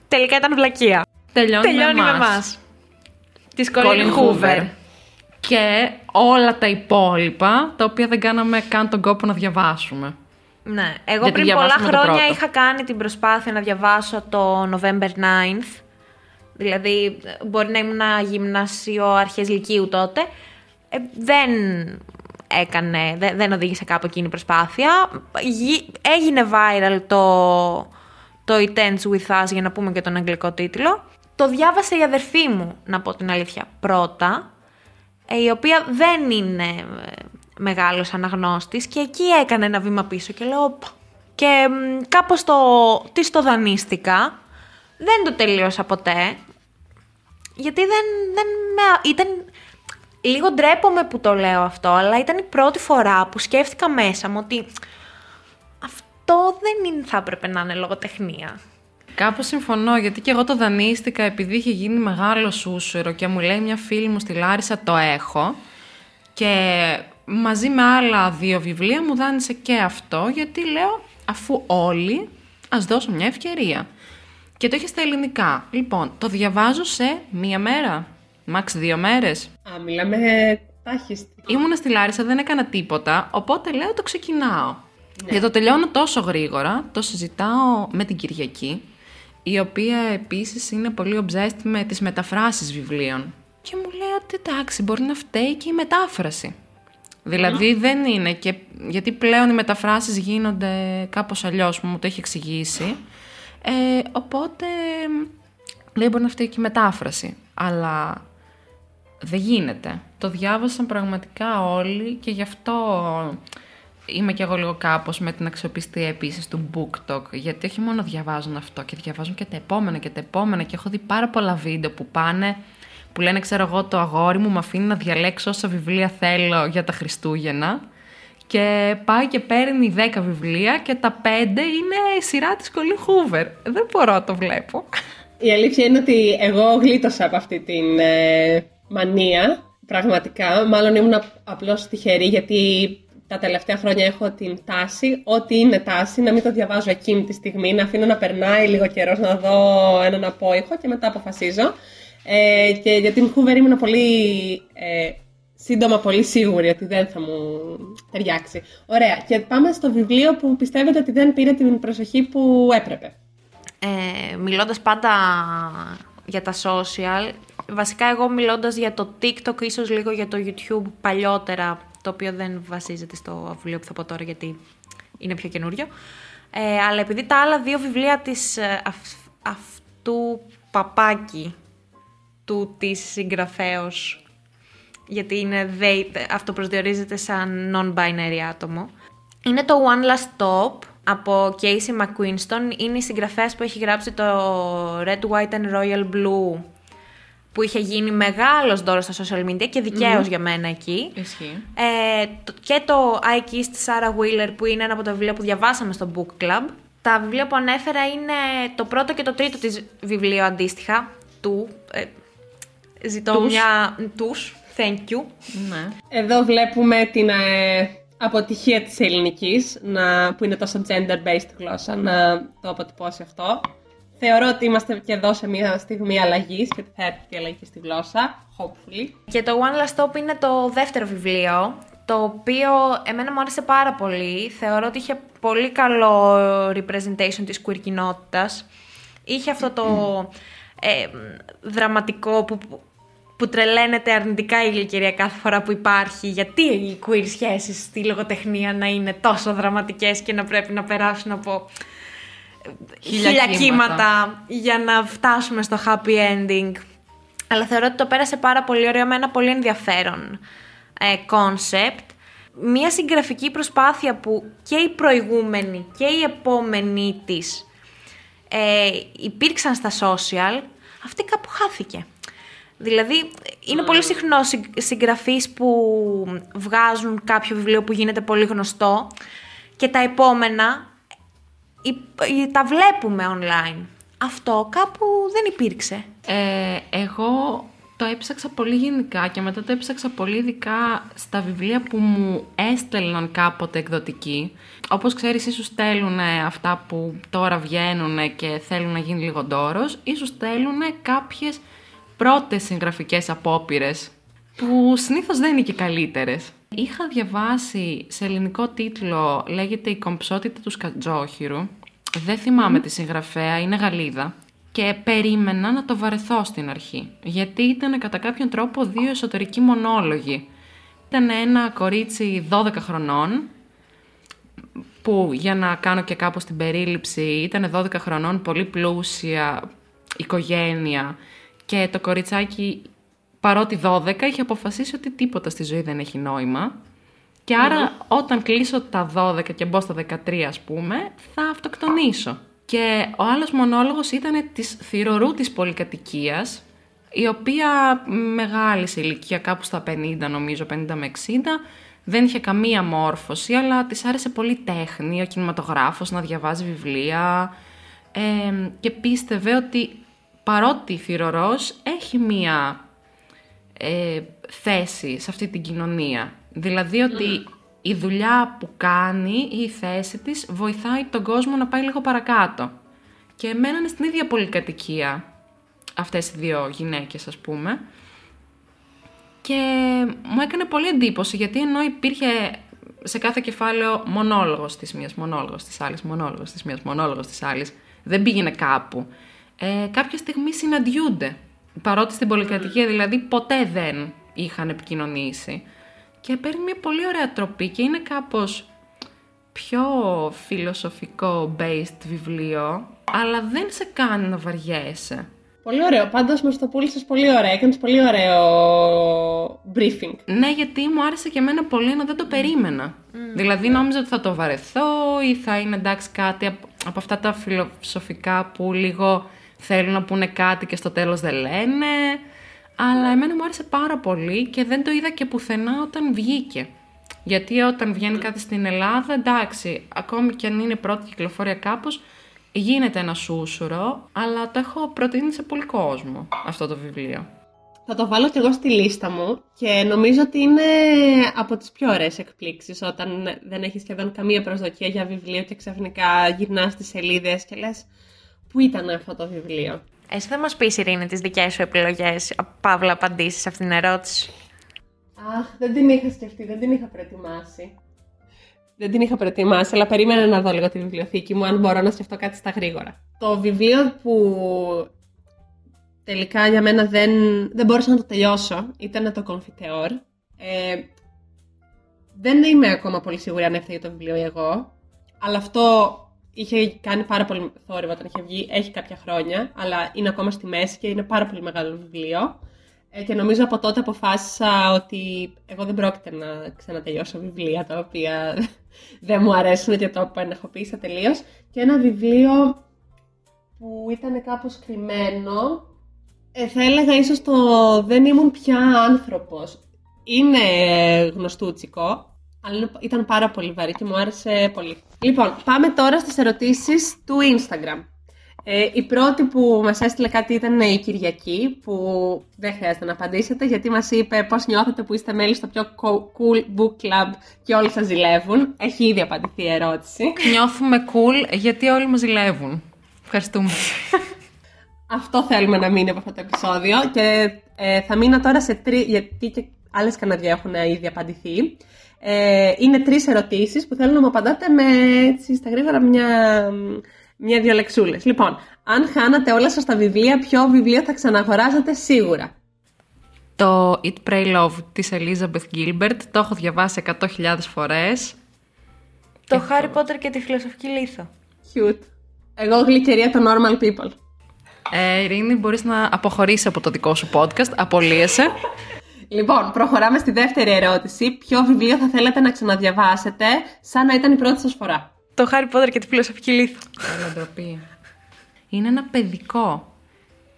Speaker 2: τελικά ήταν βλακεία.
Speaker 3: Τελειώνει,
Speaker 2: Τελειώνει με
Speaker 3: εμάς.
Speaker 2: εμάς. Της
Speaker 3: Colin
Speaker 2: Colin
Speaker 3: Hoover.
Speaker 2: Hoover.
Speaker 3: Και όλα τα υπόλοιπα, τα οποία δεν κάναμε καν τον κόπο να διαβάσουμε.
Speaker 2: Ναι, εγώ
Speaker 3: Γιατί
Speaker 2: πριν πολλά
Speaker 3: διαβάσαμε το
Speaker 2: χρόνια
Speaker 3: πρώτο.
Speaker 2: είχα κάνει την προσπάθεια να διαβάσω το November 9th. Δηλαδή, μπορεί να ήμουν γυμνάσιο αρχές λυκείου τότε. Ε, δεν έκανε, δεν, δεν οδήγησε κάπου εκείνη η προσπάθεια. Γι- έγινε viral το, το It Ends With Us, για να πούμε και τον αγγλικό τίτλο. Το διάβασε η αδερφή μου, να πω την αλήθεια, πρώτα, ε, η οποία δεν είναι ε, μεγάλος αναγνώστης και εκεί έκανε ένα βήμα πίσω και λέω «Οπ». και μ, κάπως το, της το δανείστηκα, δεν το τελείωσα ποτέ, γιατί δεν, δεν με, ήταν, λίγο ντρέπομαι που το λέω αυτό, αλλά ήταν η πρώτη φορά που σκέφτηκα μέσα μου ότι αυτό δεν είναι, θα έπρεπε να είναι λογοτεχνία.
Speaker 3: Κάπως συμφωνώ, γιατί και εγώ το δανείστηκα επειδή είχε γίνει μεγάλο σούσουρο και μου λέει μια φίλη μου στη Λάρισα το έχω και μαζί με άλλα δύο βιβλία μου δάνεισε και αυτό γιατί λέω αφού όλοι ας δώσω μια ευκαιρία. Και το είχε στα ελληνικά. Λοιπόν, το διαβάζω σε μία μέρα, μαξ δύο μέρες.
Speaker 1: Α, μιλάμε τάχιστη.
Speaker 3: Ήμουνα στη Λάρισα, δεν έκανα τίποτα, οπότε λέω το ξεκινάω. Και το τελειώνω τόσο γρήγορα, το συζητάω με την Κυριακή, η οποία επίσης είναι πολύ obsessed με τις μεταφράσεις βιβλίων. Και μου λέει ότι εντάξει, μπορεί να φταίει και η μετάφραση. Δηλαδή δεν είναι, και, γιατί πλέον οι μεταφράσεις γίνονται κάπως αλλιώς, που μου το έχει εξηγήσει. Ε, οπότε, λέει μπορεί να φταίει και η μετάφραση. Αλλά δεν γίνεται. Το διάβασαν πραγματικά όλοι και γι' αυτό είμαι και εγώ λίγο κάπως με την αξιοπιστία επίσης του BookTok. Γιατί όχι μόνο διαβάζουν αυτό και διαβάζουν και τα επόμενα και τα επόμενα και έχω δει πάρα πολλά βίντεο που πάνε που λένε ξέρω εγώ το αγόρι μου με αφήνει να διαλέξω όσα βιβλία θέλω για τα Χριστούγεννα Και πάει και παίρνει 10 βιβλία και τα 5 είναι η σειρά της Colin Hoover. Δεν μπορώ να το βλέπω.
Speaker 1: Η αλήθεια είναι ότι εγώ γλίτωσα από αυτή την ε, μανία, πραγματικά. Μάλλον ήμουν απλώς τυχερή γιατί τα τελευταία χρόνια έχω την τάση, ό,τι είναι τάση, να μην το διαβάζω εκείνη τη στιγμή, να αφήνω να περνάει λίγο καιρός, να δω έναν απόϊχο και μετά αποφασίζω. Ε, και για την Hoover ήμουν πολύ ε, σύντομα πολύ σίγουρη ότι δεν θα μου ταιριάξει. Ωραία. Και πάμε στο βιβλίο που πιστεύετε ότι δεν πήρε την προσοχή που έπρεπε.
Speaker 2: Ε, μιλώντας πάντα για τα social, βασικά εγώ μιλώντας για το TikTok, ίσως λίγο για το YouTube παλιότερα, το οποίο δεν βασίζεται στο βιβλίο που θα πω τώρα γιατί είναι πιο καινούριο. Ε, αλλά επειδή τα άλλα δύο βιβλία της ε, αυτού παπάκι του της συγγραφέως γιατί είναι they, αυτοπροσδιορίζεται σαν non-binary άτομο. Είναι το One Last Stop από Casey McQuinston. Είναι η συγγραφέας που έχει γράψει το Red, White and Royal Blue που είχε γίνει μεγάλος δώρος στα social media και δικαίως για μένα εκεί.
Speaker 3: Ισχύει.
Speaker 2: Ε, και το I Kissed Sarah Wheeler που είναι ένα από τα βιβλία που διαβάσαμε στο book club. Τα βιβλία που ανέφερα είναι το πρώτο και το τρίτο της βιβλίου αντίστοιχα, του. Ε, ζητώ
Speaker 3: Τους.
Speaker 2: μια... Τους, thank you.
Speaker 3: Ναι.
Speaker 1: Εδώ βλέπουμε την ε, αποτυχία της ελληνικής, να, που είναι τόσο gender-based γλώσσα, να το αποτυπώσει αυτό. Θεωρώ ότι είμαστε και εδώ σε μια στιγμή αλλαγής και ότι θα έρθει και αλλαγή και στη γλώσσα, hopefully.
Speaker 2: Και το One Last Stop είναι το δεύτερο βιβλίο, το οποίο εμένα μου άρεσε πάρα πολύ. Θεωρώ ότι είχε πολύ καλό representation της queer κοινότητας. Είχε αυτό το ε, δραματικό που, που τρελαίνεται αρνητικά η γλυκερία κάθε φορά που υπάρχει. Γιατί οι queer σχέσεις στη λογοτεχνία να είναι τόσο δραματικές και να πρέπει να περάσουν από
Speaker 3: Χίλια
Speaker 2: χίλια
Speaker 3: κύματα.
Speaker 2: κύματα για να φτάσουμε στο happy ending. Αλλά θεωρώ ότι το πέρασε πάρα πολύ ωραίο με ένα πολύ ενδιαφέρον κόνσεπτ. Μία συγγραφική προσπάθεια που και η προηγούμενη και η επόμενη της ε, υπήρξαν στα social, αυτή κάπου χάθηκε. Δηλαδή, είναι πολύ συχνό συ- συγγραφείς που βγάζουν κάποιο βιβλίο που γίνεται πολύ γνωστό και τα επόμενα υ- υ- τα βλέπουμε online. Αυτό κάπου δεν υπήρξε.
Speaker 3: Ε, εγώ το έψαξα πολύ γενικά και μετά το έψαξα πολύ ειδικά στα βιβλία που μου έστελναν κάποτε εκδοτικοί. Όπως ξέρεις, ίσως στέλνουν αυτά που τώρα βγαίνουν και θέλουν να γίνει λίγο ντόρος, ίσως στέλνουν κάποιες πρώτες συγγραφικές απόπειρες που συνήθως δεν είναι και καλύτερες. Είχα διαβάσει σε ελληνικό τίτλο, λέγεται «Η κομψότητα του σκατζόχυρου». Δεν θυμάμαι τη συγγραφέα, είναι Γαλλίδα. Και περίμενα να το βαρεθώ στην αρχή, γιατί ήταν κατά κάποιον τρόπο δύο εσωτερικοί μονόλογοι. Ήταν ένα κορίτσι 12 χρονών, που για να κάνω και κάπως την περίληψη ήταν 12 χρονών, πολύ πλούσια οικογένεια και το κοριτσάκι παρότι 12 είχε αποφασίσει ότι τίποτα στη ζωή δεν έχει νόημα. Και άρα όταν κλείσω τα 12 και μπω στα 13 ας πούμε θα αυτοκτονήσω. Και ο άλλος μονόλογος ήταν της θηρορού της πολυκατοικίας η οποία μεγάλη σε ηλικία κάπου στα 50 νομίζω, 50 με 60 δεν είχε καμία μόρφωση, αλλά της άρεσε πολύ τέχνη, ο κινηματογράφος, να διαβάζει βιβλία. Ε, και πίστευε ότι παρότι θηρορός έχει μία ε, θέση σε αυτή την κοινωνία. Δηλαδή ότι η δουλειά που κάνει ή η θέση της βοηθάει τον κόσμο να πάει λίγο παρακάτω. Και μένανε στην ίδια πολυκατοικία αυτές οι δύο γυναίκες ας πούμε. Και μου έκανε πολύ εντύπωση γιατί ενώ υπήρχε σε κάθε κεφάλαιο μονόλογος της μίας, μονόλογος της άλλης, μονόλογος της μίας, μονόλογος της άλλης, δεν πήγαινε κάπου. Ε, κάποια στιγμή συναντιούνται. Παρότι στην πολυκατοικία δηλαδή ποτέ δεν είχαν επικοινωνήσει. Και παίρνει μια πολύ ωραία τροπή και είναι κάπως πιο φιλοσοφικό based βιβλίο, αλλά δεν σε κάνει να βαριέσαι.
Speaker 1: Πολύ ωραίο. Πάντως μας το πούλησες πολύ ωραία. Έκανες πολύ ωραίο briefing.
Speaker 3: Ναι, γιατί μου άρεσε και εμένα πολύ ενώ δεν το περίμενα. Δηλαδή νόμιζα ότι θα το βαρεθώ ή θα είναι εντάξει κάτι από, από αυτά τα φιλοσοφικά που λίγο θέλουν να πούνε κάτι και στο τέλος δεν λένε. Αλλά εμένα μου άρεσε πάρα πολύ και δεν το είδα και πουθενά όταν βγήκε. Γιατί όταν βγαίνει κάτι στην Ελλάδα, εντάξει, ακόμη και αν είναι πρώτη κυκλοφορία κάπως, γίνεται ένα σούσουρο, αλλά το έχω προτείνει σε πολύ κόσμο αυτό το βιβλίο.
Speaker 1: Θα το βάλω κι εγώ στη λίστα μου και νομίζω ότι είναι από τις πιο ωραίες εκπλήξεις όταν δεν έχεις σχεδόν καμία προσδοκία για βιβλίο και ξαφνικά γυρνάς στις σελίδες και λες πού ήταν αυτό το βιβλίο;
Speaker 2: Εσύ θα μας πεις, Ειρήνη, τις δικές σου επιλογές, παύλα απαντήσεις σε αυτήν την ερώτηση.
Speaker 1: Αχ, δεν την είχα σκεφτεί, δεν την είχα προετοιμάσει. Δεν την είχα προετοιμάσει, αλλά περίμενα να δω λίγο τη βιβλιοθήκη μου, αν μπορώ να σκεφτώ κάτι στα γρήγορα. Το βιβλίο που τελικά για μένα δεν, δεν μπόρεσα να το τελειώσω ήταν το Confiteor. Ε, δεν είμαι ακόμα πολύ σίγουρη αν έφταιγε το βιβλίο ή εγώ, αλλά αυτό είχε κάνει πάρα πολύ θόρυβο όταν είχε βγει, έχει κάποια χρόνια, αλλά είναι ακόμα στη μέση και είναι πάρα πολύ μεγάλο βιβλίο. Ε, και νομίζω από τότε αποφάσισα ότι εγώ δεν πρόκειται να ξανατελειώσω βιβλία τα οποία δεν μου αρέσουν και το έχω ενεχοποίησα τελείως. Και ένα βιβλίο που ήταν κάπως κρυμμένο, ε, θα έλεγα ίσως το «Δεν ήμουν πια άνθρωπος». Είναι γνωστούτσικο, αλλά ήταν πάρα πολύ βαρύ και μου άρεσε πολύ. Λοιπόν, πάμε τώρα στις ερωτήσεις του Instagram. Ε, η πρώτη που μας έστειλε κάτι ήταν η Κυριακή, που δεν χρειάζεται να απαντήσετε, γιατί μας είπε πώς νιώθετε που είστε μέλη στο πιο cool book club και όλοι σας ζηλεύουν. Έχει ήδη απαντηθεί η ερώτηση.
Speaker 3: Νιώθουμε cool γιατί όλοι μας ζηλεύουν. Ευχαριστούμε.
Speaker 1: Αυτό θέλουμε να μείνει από αυτό το επεισόδιο και ε, θα μείνω τώρα σε τρει, γιατί και άλλες καναδιά έχουν ήδη απαντηθεί. Ε, είναι τρεις ερωτήσεις που θέλω να μου απαντάτε με έτσι, στα γρήγορα μια μια-δυο λεξούλες. Λοιπόν, αν χάνατε όλα σας τα βιβλία, ποιο βιβλίο θα ξαναγοράζατε σίγουρα;
Speaker 3: Το Eat, Pray, Love της Elizabeth Gilbert, το έχω διαβάσει 100.000 φορές.
Speaker 2: Το Harry Potter και τη φιλοσοφική λίθο.
Speaker 1: Cute. Εγώ γλυκερία το Normal People.
Speaker 3: Ε, Ειρήνη, μπορείς να αποχωρήσεις από το δικό σου podcast, απολύεσαι.
Speaker 1: Λοιπόν, προχωράμε στη δεύτερη ερώτηση. Ποιο βιβλίο θα θέλατε να ξαναδιαβάσετε σαν να ήταν η πρώτη σας φορά;
Speaker 2: Το Harry Potter και τη φιλοσοφική λίθο.
Speaker 3: Έλα ντροπή. Είναι ένα παιδικό,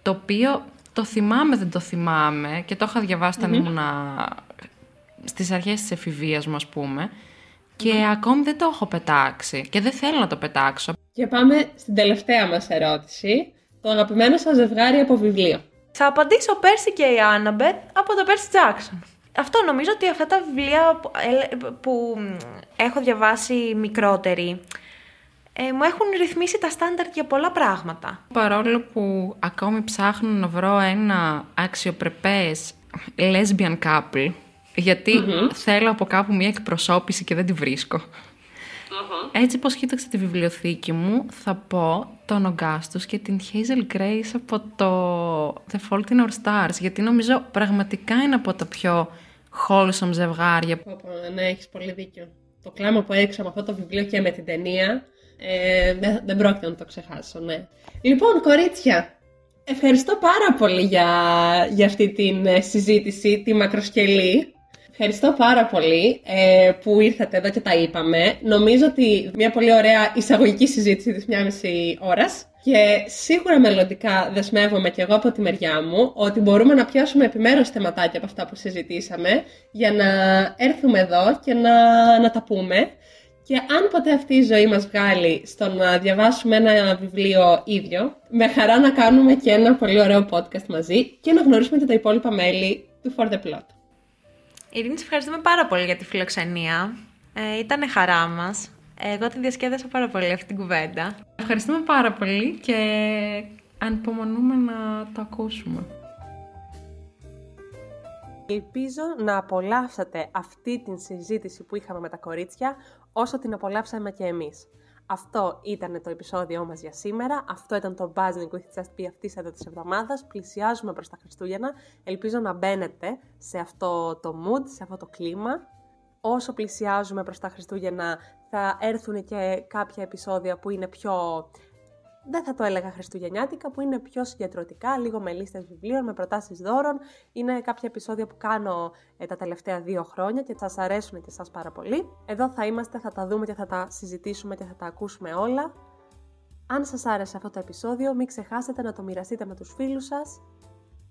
Speaker 3: το οποίο το θυμάμαι, δεν το θυμάμαι και το είχα διαβάσει όταν ήμουνα στις αρχές της εφηβείας μου, ας πούμε. Και ακόμη δεν το έχω πετάξει και δεν θέλω να το πετάξω.
Speaker 1: Και πάμε στην τελευταία μας ερώτηση. Το αγαπημένο σας ζευγάρι από βιβλίο.
Speaker 2: Θα απαντήσω πέρσι και η Άνναμπετ από το Πέρσι Τζάξον. Αυτό νομίζω ότι αυτά τα βιβλία που έχω διαβάσει μικρότεροι ε, μου έχουν ρυθμίσει τα στάνταρ για πολλά πράγματα.
Speaker 3: Παρόλο που ακόμη ψάχνω να βρω ένα αξιοπρεπές lesbian couple, γιατι θέλω από κάπου μια εκπροσώπηση και δεν τη βρισκω Έτσι πως κοίταξα τη βιβλιοθήκη μου, θα πω τον Ογκάστος και την Hazel Grace από το The Fault in Our Stars, γιατί νομίζω πραγματικά είναι από τα πιο wholesome ζευγάρια.
Speaker 1: Πω, ναι, έχεις πολύ δίκιο. Το κλάμα που έριξα με αυτό το βιβλίο και με την ταινία, ε, δεν, δεν πρόκειται να το ξεχάσω, ναι. Λοιπόν, κορίτσια, ευχαριστώ πάρα πολύ για, για αυτή την ε, συζήτηση, τη μακροσκελή. Ευχαριστώ πάρα πολύ ε, που ήρθατε εδώ και τα είπαμε. Νομίζω ότι μια πολύ ωραία εισαγωγική συζήτηση της μια μισή ώρας. Και σίγουρα μελλοντικά δεσμεύομαι και εγώ από τη μεριά μου ότι μπορούμε να πιάσουμε επιμέρους θεματάκια από αυτά που συζητήσαμε για να έρθουμε εδώ και να, να τα πούμε. Και αν ποτέ αυτή η ζωή μας βγάλει στο να διαβάσουμε ένα βιβλίο ίδιο, με χαρά να κάνουμε και ένα πολύ ωραίο podcast μαζί και να γνωρίσουμε και τα υπόλοιπα μέλη του For The Plot.
Speaker 2: Ειρήνη, σε ευχαριστούμε πάρα πολύ για τη φιλοξενία. Ε, ήταν χαρά μας. Εγώ την διασκέδασα πάρα πολύ αυτή την κουβέντα.
Speaker 3: Ευχαριστούμε πάρα πολύ και ανυπομονούμε να το ακούσουμε.
Speaker 1: Ελπίζω να απολαύσατε αυτή την συζήτηση που είχαμε με τα κορίτσια όσο την απολαύσαμε και εμείς. Αυτό ήταν το επεισόδιό μας για σήμερα. Αυτό ήταν το Buzzing with Just Be αυτής εδώ της εβδομάδας. Πλησιάζουμε προς τα Χριστούγεννα. Ελπίζω να μπαίνετε σε αυτό το mood, σε αυτό το κλίμα. Όσο πλησιάζουμε προς τα Χριστούγεννα θα έρθουν και κάποια επεισόδια που είναι πιο δεν θα το έλεγα χριστουγεννιάτικα, που είναι πιο συγκεντρωτικά, λίγο με λίστες βιβλίων, με προτάσεις δώρων. Είναι κάποια επεισόδια που κάνω ε, τα τελευταία δύο χρόνια και σας αρέσουν και σας πάρα πολύ. Εδώ θα είμαστε, θα τα δούμε και θα τα συζητήσουμε και θα τα ακούσουμε όλα. Αν σας άρεσε αυτό το επεισόδιο, μην ξεχάσετε να το μοιραστείτε με τους φίλους σας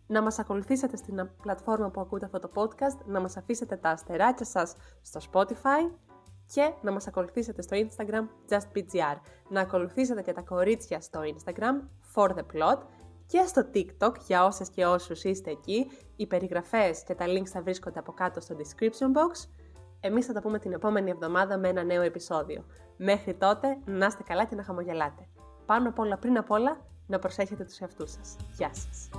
Speaker 1: να μας ακολουθήσετε στην πλατφόρμα που ακούτε αυτό το podcast, να μας αφήσετε τα αστεράκια σας στο Spotify και να μας ακολουθήσετε στο Instagram justbgr. Να ακολουθήσετε και τα κορίτσια στο Instagram for the plot και στο TikTok για όσες και όσους είστε εκεί. Οι περιγραφές και τα links θα βρίσκονται από κάτω στο description box. Εμείς θα τα πούμε την επόμενη εβδομάδα με ένα νέο επεισόδιο. Μέχρι τότε, να είστε καλά και να χαμογελάτε. Πάνω απ' όλα, πριν απ' όλα, να προσέχετε τους εαυτούς σας. Γεια σας!